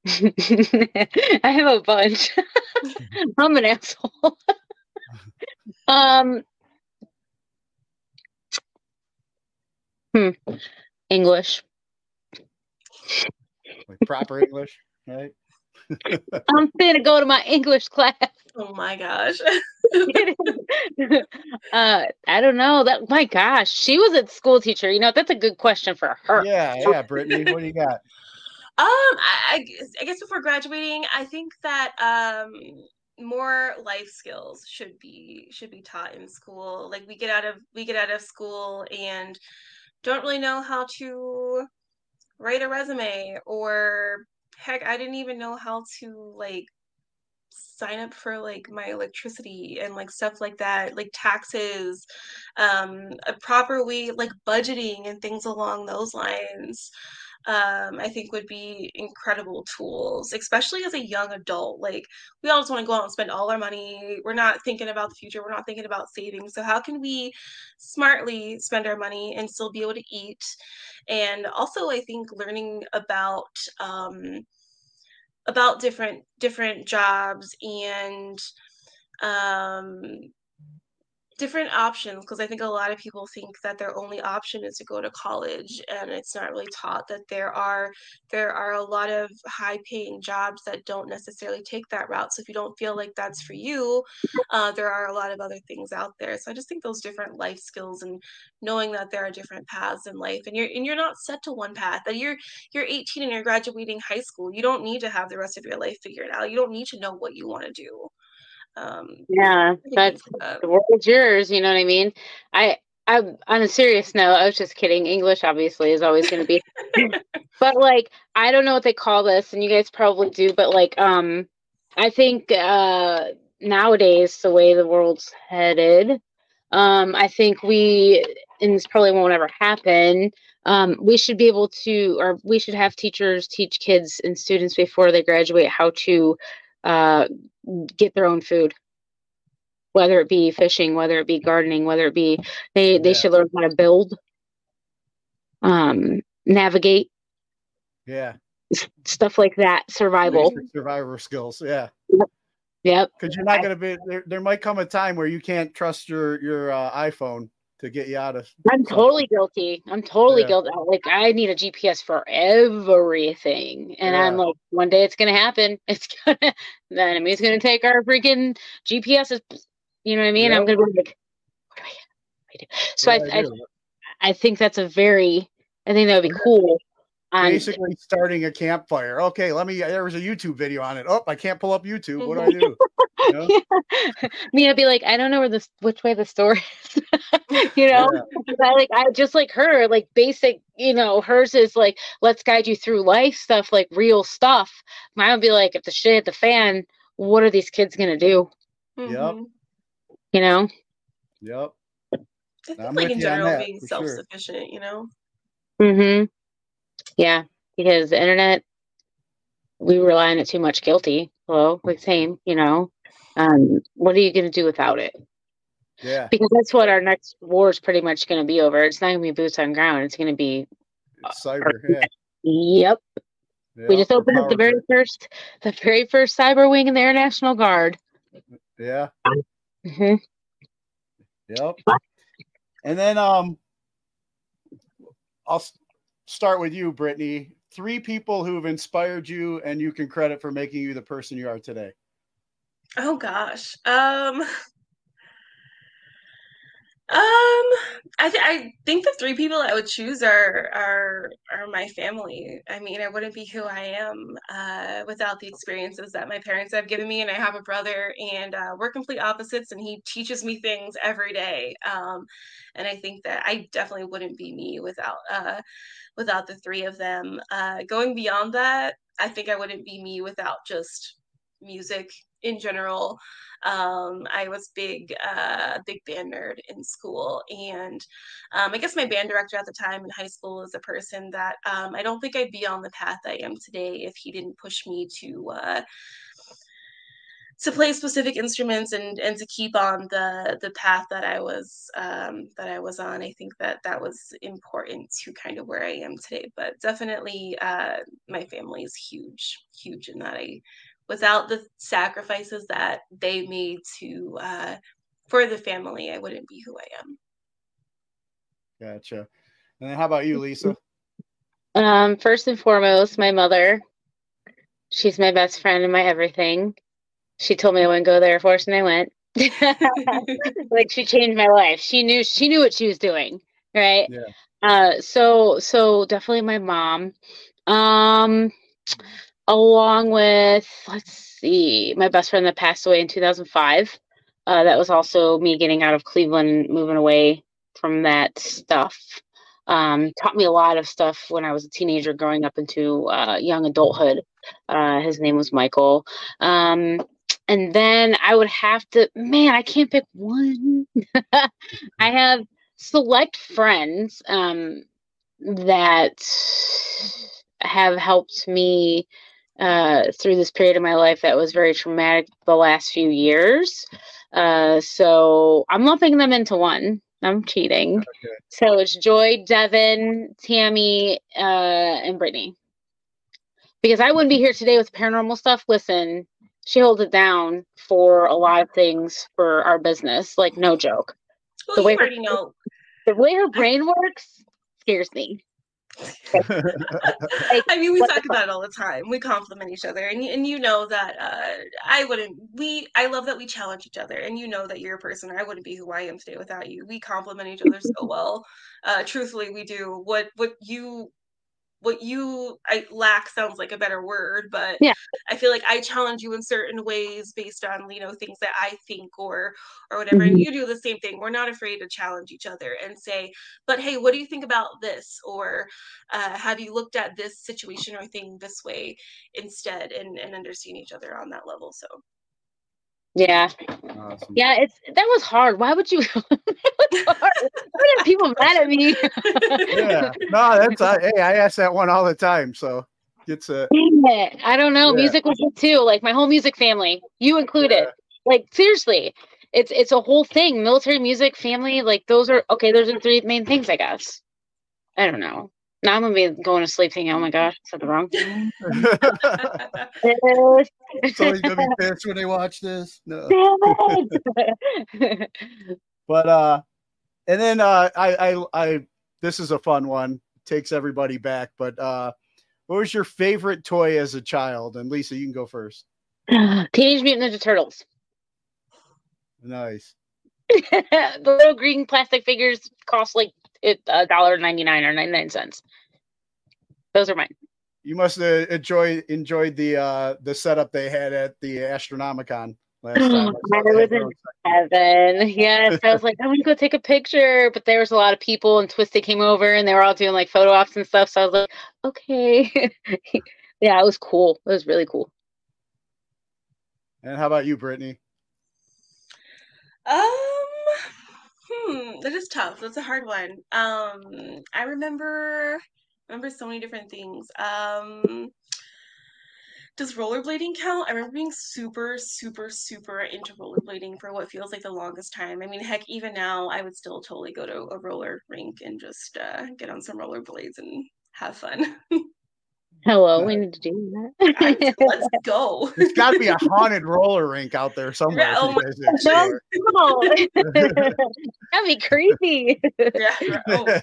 I have a bunch. I'm an asshole. um hmm. English. Like proper English, right? I'm gonna go to my English class. Oh my gosh. uh, I don't know. That my gosh, she was a school teacher. You know, that's a good question for her. Yeah, yeah, Brittany, what do you got? Um, I, I guess- I guess before graduating, I think that um more life skills should be should be taught in school. Like we get out of we get out of school and don't really know how to write a resume or heck, I didn't even know how to like sign up for like my electricity and like stuff like that, like taxes, um, a proper way like budgeting and things along those lines. Um, I think would be incredible tools, especially as a young adult. Like we all just want to go out and spend all our money. We're not thinking about the future. We're not thinking about saving. So how can we smartly spend our money and still be able to eat? And also, I think learning about um, about different different jobs and um, different options because I think a lot of people think that their only option is to go to college and it's not really taught that there are there are a lot of high paying jobs that don't necessarily take that route. So if you don't feel like that's for you uh, there are a lot of other things out there. So I just think those different life skills and knowing that there are different paths in life and you're and you're not set to one path that you're you're 18 and you're graduating high school. You don't need to have the rest of your life figured out. You don't need to know what you want to do um, Yeah, that's the world's yours. You know what I mean? I, I, on a serious note, I was just kidding. English obviously is always going to be, but like, I don't know what they call this, and you guys probably do, but like, um, I think uh nowadays the way the world's headed, um, I think we, and this probably won't ever happen. Um, we should be able to, or we should have teachers teach kids and students before they graduate how to uh, get their own food whether it be fishing whether it be gardening whether it be they they Yeah. should learn how to build um navigate Yeah. stuff like that survival survivor skills. Yeah. yep Because you're not going to be there. There might come a time where you can't trust your your uh, iPhone to get you out of. i'm totally guilty i'm totally Yeah. guilty like i need a gps for everything and i'm like one day it's gonna happen it's gonna the enemy's gonna take our freaking gps you know what i mean i'm gonna be like what do i, what do I do? so Yeah, I, I do. I think that's a very, I think that would be cool. Basically, starting a campfire. Okay, let me. There was a YouTube video on it. Oh, I can't pull up YouTube. What do I do? You know? me, I'd be like, I don't know where this, which way the store is, you know. Yeah. I like, I just like her, like basic, you know, hers is like, let's guide you through life stuff, like real stuff. Mine would be like, if the shit hit the fan, what are these kids gonna do? Yep. Mhm. You know? Yep. I think I'm like in general that, being self-sufficient, you know. Mm-hmm. Yeah, because the internet, we rely on it too much. Guilty. Hello, like same. You know, um, what are you gonna do without it? Yeah. Because that's what our next war is pretty much going to be over. It's not going to be boots on ground. It's going to be, Cyber. Yeah. yep. we just opened up the very first, the very first cyber wing in the Air National Guard. Yeah. hmm Yep. And then um I'll start with you, Brittany. Three people who have inspired you and you can credit for making you the person you are today. Oh gosh. Um um I th- I think the three people I would choose are are are my family. I mean, I wouldn't be who I am uh without the experiences that my parents have given me and I have a brother and uh we're complete opposites and he teaches me things every day. Um and I think that I definitely wouldn't be me without uh without the three of them. Uh going beyond that, I think I wouldn't be me without just music in general. Um, I was big, uh, big band nerd in school, and um, I guess my band director at the time in high school was a person that um, I don't think I'd be on the path I am today if he didn't push me to uh, to play specific instruments and and to keep on the the path that I was um, that I was on. I think that that was important to kind of where I am today. But definitely, uh, my family is huge, huge in that I without the sacrifices that they made to uh, for the family, I wouldn't be who I am. Gotcha. And then how about you, Lisa? Um, first and foremost, my mother. She's my best friend and my everything. She told me I wouldn't go to the Air Force, and I went. like she changed my life. She knew she knew what she was doing, right? Yeah. Uh, so so definitely my mom. Um, along with let's see, my best friend that passed away in 2005. Uh, that was also me getting out of Cleveland, moving away from that stuff. Um, taught me a lot of stuff when I was a teenager, growing up into uh, young adulthood. Uh, his name was Michael. Um, and then I would have to, man, I can't pick one. I have select friends um, that have helped me uh, through this period of my life that was very traumatic the last few years. Uh, so I'm lumping them into one. I'm cheating. Okay. So it's Joy, Devin, Tammy, uh, and Brittany. Because I wouldn't be here today with paranormal stuff. Listen, she holds it down for a lot of things for our business. Like no joke. Well, The you way her- know. The way her brain works scares me. I mean, we talk about it all the time. We compliment each other, and you, and you know that uh, I wouldn't. We I love that we challenge each other, and you know that you're a person. I wouldn't be who I am today without you. We compliment each other so well. Uh, truthfully, we do. What what you what you I lack sounds like a better word, but Yeah. I feel like I challenge you in certain ways based on you know things that I think or or whatever, and Mhm. you do the same thing. We're not afraid to challenge each other and say, but hey, what do you think about this? Or uh, have you looked at this situation or thing this way instead and, and understand each other on that level so Yeah. Awesome. Yeah, it's that was hard. Why would you? it was hard. Why are people mad at me? Yeah. No, that's I, hey, I ask that one all the time. So it's a it. I don't know. Yeah. Music was it too. Like my whole music family, you included. Like seriously, it's it's a whole thing. Military music, family, like those are okay. Those are three main things, I guess. I don't know. Now I'm gonna be going to sleep thinking, oh my gosh, I said the wrong thing. Somebody's gonna be pissed when they watch this. No. Damn it. But uh and then uh I I I this is a fun one. Takes everybody back. But uh what was your favorite toy as a child? And Lisa, you can go first. Teenage Mutant Ninja Turtles. Nice. the little green plastic figures cost like it a dollar ninety nine or ninety nine cents. Those are mine. You must have enjoyed enjoyed the uh the setup they had at the Astronomicon last time. I I was in heaven. Yes, I was like, I want to go take a picture, but there was a lot of people, and Twiztid came over, and they were all doing like photo ops and stuff. So I was like, okay, yeah, it was cool. It was really cool. And how about you, Brittany? um hmm that is tough that's a hard one um i remember remember so many different things um does rollerblading count? I remember being super, super, super into rollerblading for what feels like the longest time. I mean, heck, even now, I would still totally go to a roller rink and just uh, get on some rollerblades and have fun. Hello, we need to do I- that. let's go. There's got to be a haunted roller rink out there somewhere. Yeah, oh for you guys to no, no. that'd be creepy. yeah, oh,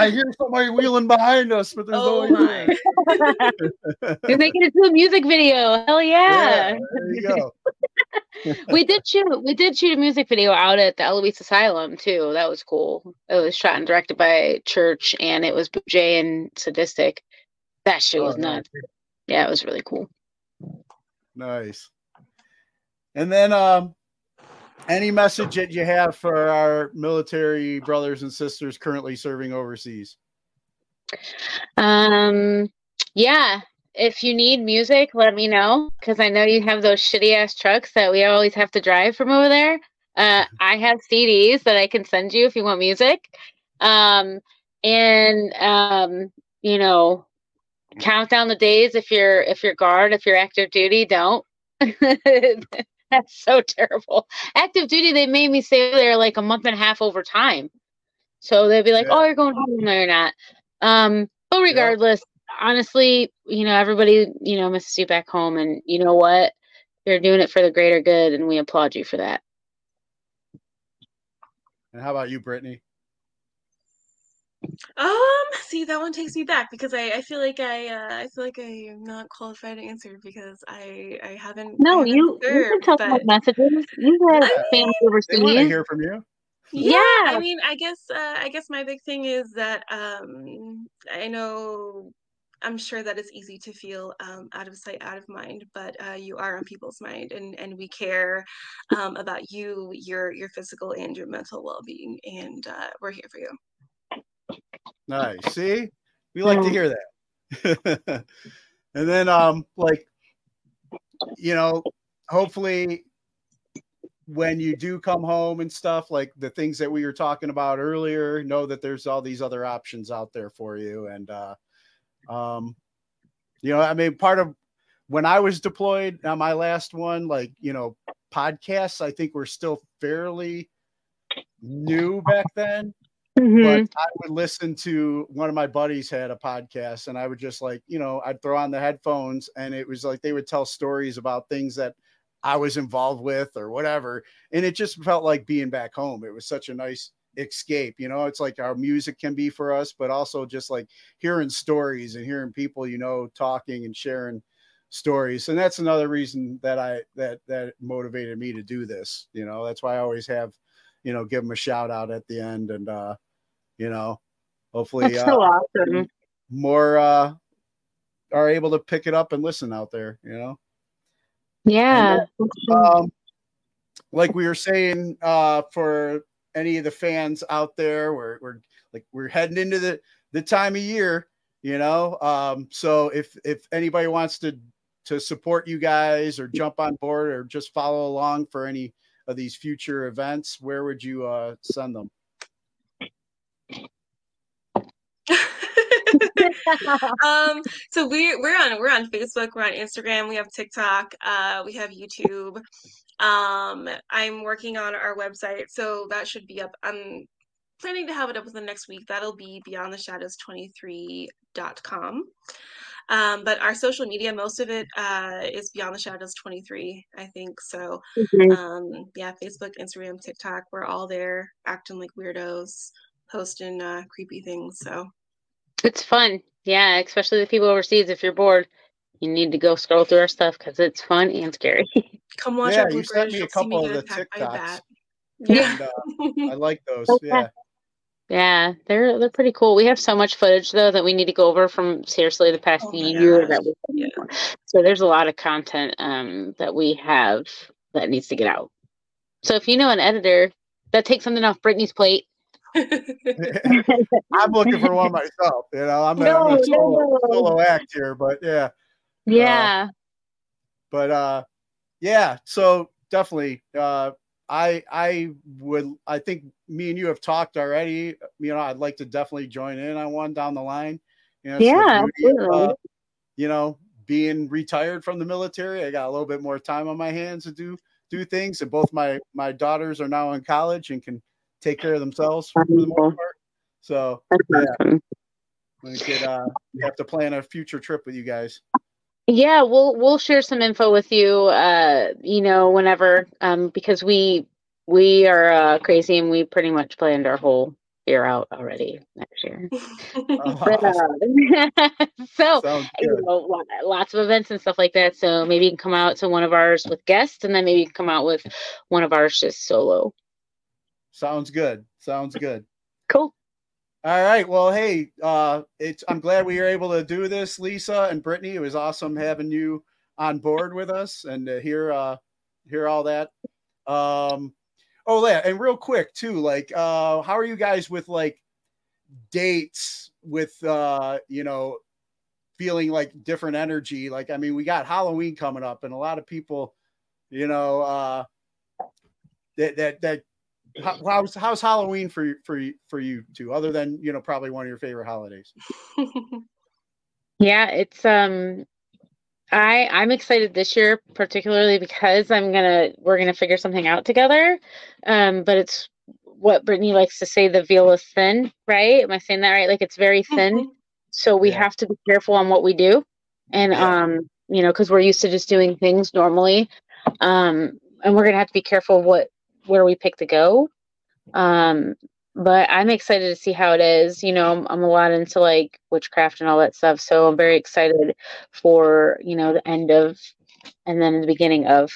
I hear somebody wheeling behind us, but there's oh no my. You're making it to a music video. Hell yeah. there you go. we did shoot we did shoot a music video out at the Eloise Asylum too. That was cool. It was shot and directed by Church and it was Jay and Sadistic. That shit Oh, was nice. nuts. Yeah, it was really cool. Nice. And then um any message that you have for our military brothers and sisters currently serving overseas? Um yeah, if you need music, let me know because I know you have those shitty ass trucks that we always have to drive from over there. Uh, I have CDs that I can send you if you want music. Um, and um, you know, count down the days if you're if you're guard, if you're active duty, don't. That's so terrible. Active duty, they made me stay there like a month and a half over time. So they'd be like, Yeah. "Oh, you're going home." No, you're not. Um, but regardless, honestly, you know, everybody, you know, misses you back home, and you know what? You're doing it for the greater good, and we applaud you for that. And how about you, Brittany? Um, see, that one takes me back because I, I feel like I uh, I feel like I am not qualified to answer because I I haven't I No, haven't you you can served, tell but those messages. You have I family They want to hear from you. Yeah, I mean, I guess uh, I guess my big thing is that um, I know I'm sure that it's easy to feel um, out of sight, out of mind, but uh, you are on people's mind, and and we care um, about you, your your physical and your mental well-being, and uh, we're here for you. Nice. See, we like to hear that. and then, um, like, you know, hopefully, when you do come home and stuff like the things that we were talking about earlier know that there's all these other options out there for you and uh um you know i mean part of when i was deployed on my last one like you know podcasts i think were still fairly new back then Mhm. but I would listen to one of my buddies had a podcast, and I would just like, you know, I'd throw on the headphones, and it was like they would tell stories about things that I was involved with or whatever, and it just felt like being back home. It was such a nice escape, you know. It's like our music can be for us, but also just like hearing stories and hearing people, you know, talking and sharing stories, and that's another reason that I that that motivated me to do this. You know, that's why I always have you know, give them a shout out at the end and uh, you know, hopefully That's so uh, awesome. more uh are able to pick it up and listen out there, you know. Yeah. Um like we were saying uh for any of the fans out there, we're we're like we're heading into the the time of year, you know. Um so if if anybody wants to to support you guys or jump on board or just follow along for any of these future events, where would you uh, send them? um so we we're on we're on facebook we're on instagram we have tiktok uh we have youtube. Um i'm working on our website so that should be up. I'm planning to have it up within the next week. That'll be beyondtheshadows23.com um but our social media most of it uh is beyond the shadows 23 i think so Mhm. um yeah facebook instagram tiktok we're all there acting like weirdos posting uh creepy things so It's fun. Yeah, especially the people overseas. If you're bored, you need to go scroll through our stuff because it's fun and scary. Come watch yeah, our you sent me a You'll me couple of the attacked by a TikToks. Yeah. And, uh, I like those. Okay. Yeah. Yeah, they're they're pretty cool. We have so much footage though that we need to go over from seriously the past Oh year gosh. that we Yeah. so there's a lot of content um that we have that needs to get out. So if you know an editor that takes something off Brittany's plate, I'm looking for one myself. You know, I'm, a, I'm a solo, no. solo act here, but yeah. yeah, But uh, yeah. So definitely, uh, I I would I think me and you have talked already. You know, I'd like to definitely join in on one down the line. You know, Yeah, beauty uh, you know, being retired from the military, I got a little bit more time on my hands to do do things, and both my my daughters are now in college and can take care of themselves for the most part. So yeah, we could uh, have to plan a future trip with you guys. Yeah, we'll we'll share some info with you uh you know whenever um because we we are uh crazy and we pretty much planned our whole year out already next year. But, uh, so you know, lots of events and stuff like that. So maybe you can come out to one of ours with guests, and then maybe you can come out with one of ours just solo. Sounds good. Sounds good. Cool. All right. Well, hey, uh, it's I'm glad we were able to do this, Lisa and Brittany. It was awesome having you on board with us and to hear uh hear all that. Um oh yeah, and real quick too, like uh how are you guys with like dates with uh you know feeling like different energy? Like I mean, we got Halloween coming up and a lot of people, you know, uh that that that how, how's how's Halloween for you for you for you two, other than you know probably one of your favorite holidays? Yeah, it's um I I'm excited this year particularly because I'm gonna we're gonna figure something out together. Um, but it's what Brittany likes to say, the veil is thin, right? Am I saying that right? Like it's very thin. So we Yeah. have to be careful on what we do. And Yeah. um, you know, because we're used to just doing things normally. Um, and we're gonna have to be careful what where we pick to go. Um, but I'm excited to see how it is. You know, I'm, I'm a lot into like witchcraft and all that stuff, so I'm very excited for you know the end of, and then the beginning of,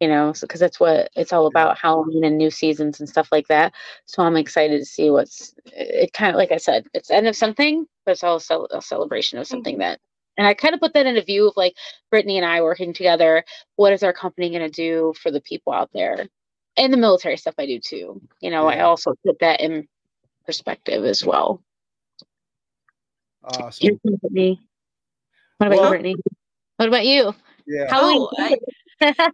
you know, because that's what it's all about Halloween and new seasons and stuff like that. So I'm excited to see what's. It kind of like I said, it's end of something, but it's also a celebration of something that. And I kind of put that in a view of like Brittany and I working together. What is our company going to do for the people out there? And the military stuff I do too. You know, I also put that in perspective as well. Awesome. Your company. What about Well- you, Brittany? What about you? Yeah. Halloween. Oh, I,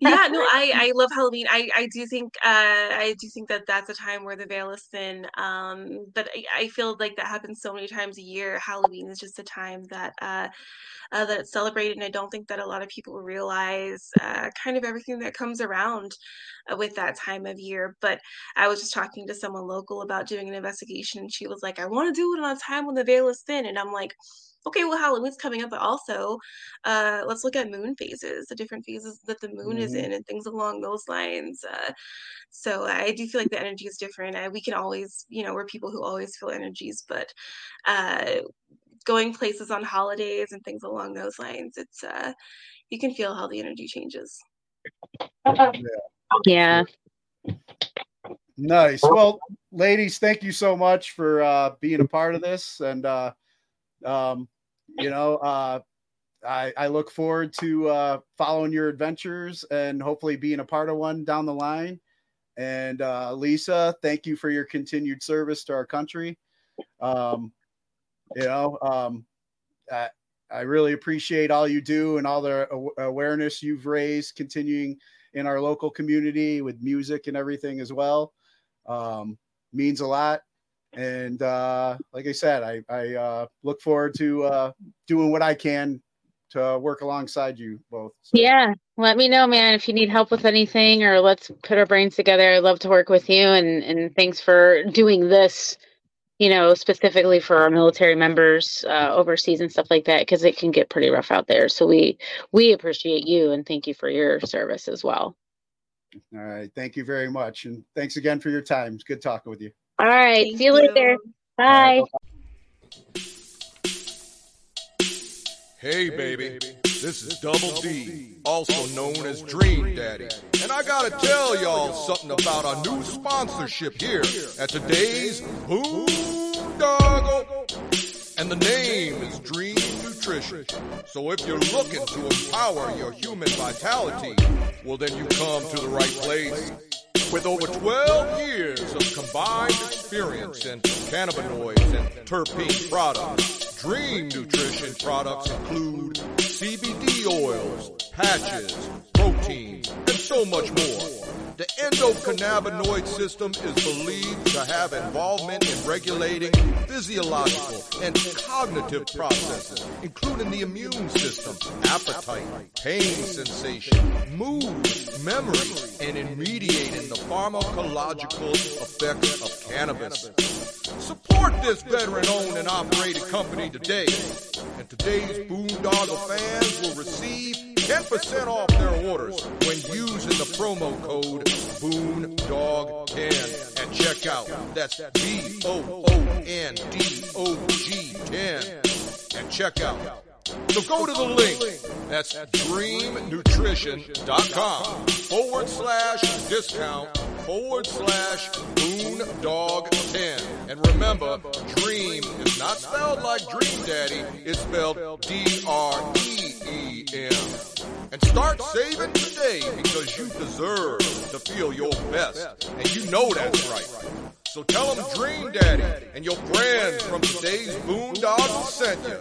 yeah, no, I I love Halloween. I I do think uh I do think that that's a time where the veil is thin. Um, but I, I feel like that happens so many times a year. Halloween is just a time that uh, uh that it's celebrated, and I don't think that a lot of people realize uh kind of everything that comes around uh, with that time of year. But I was just talking to someone local about doing an investigation, and she was like, "I want to do it on a time when the veil is thin," and I'm like okay, well, Halloween's coming up, but also uh, let's look at moon phases, the different phases that the moon is Mhm. in, and things along those lines. Uh, so I do feel like the energy is different. Uh, we can always, you know, we're people who always feel energies, but uh, going places on holidays and things along those lines, it's uh, you can feel how the energy changes. Yeah. Nice. Well, ladies, thank you so much for uh, being a part of this, and uh, um, you know, uh, I, I look forward to uh, following your adventures and hopefully being a part of one down the line. And uh, Lisa, thank you for your continued service to our country. Um, you know, um, I, I really appreciate all you do and all the awareness you've raised, continuing in our local community with music and everything as well. Um, means a lot. And uh, like I said, I, I uh, look forward to uh, doing what I can to work alongside you both. So, Yeah. Let me know, man, if you need help with anything or let's put our brains together. I'd love to work with you and and thanks for doing this, you know, specifically for our military members uh, overseas and stuff like that because it can get pretty rough out there. So we we appreciate you and thank you for your service as well. All right. Thank you very much. And thanks again for your time. It's good talking with you. All right. Thank see you later. Bye. Hey, baby, this is Double D, also known as Dream Daddy. And I gotta tell y'all something about our new sponsorship here at today's Boondoggle. And the name is Dreem Nutrition. So if you're looking to empower your human vitality, well, then you come to the right place. With over 12 years of combined experience in cannabinoids and terpene products, Dreem Nutrition products include CBD oils, patches, proteins, and so much more. The endocannabinoid system is believed to have involvement in regulating physiological and cognitive processes, including the immune system, appetite, pain sensation, mood, memory, and in mediating the pharmacological effects of cannabis. Support this veteran-owned and operated company today, and today's Boondoggle fans will receive 10% off their orders when using the promo code BOONDOG10 at checkout. That's B-O-O-N-D-O-G 10 at checkout. So go to the link. That's dreemnutrition.com forward slash discount forward slash boondog10. And remember, dream is not spelled like Dream Daddy, it's spelled D-R-E-E-M. And start saving today because you deserve to feel your best. And you know that's right. So tell them Dream Daddy and your friends from today's Boondog sent you.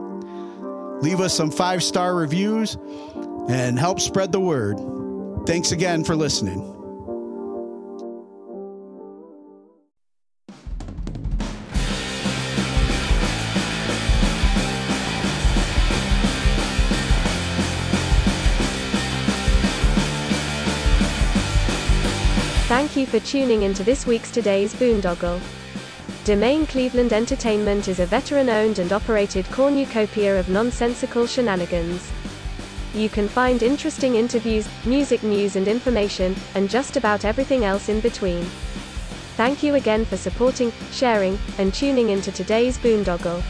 leave us some five star reviews, and help spread the word. Thanks again for listening. Thank you for tuning into this week's Today's Boondoggle. Domain Cleveland Entertainment is a veteran owned and operated cornucopia of nonsensical shenanigans. You can find interesting interviews, music news and information, and just about everything else in between. Thank you again for supporting, sharing, and tuning into today's Boondoggle.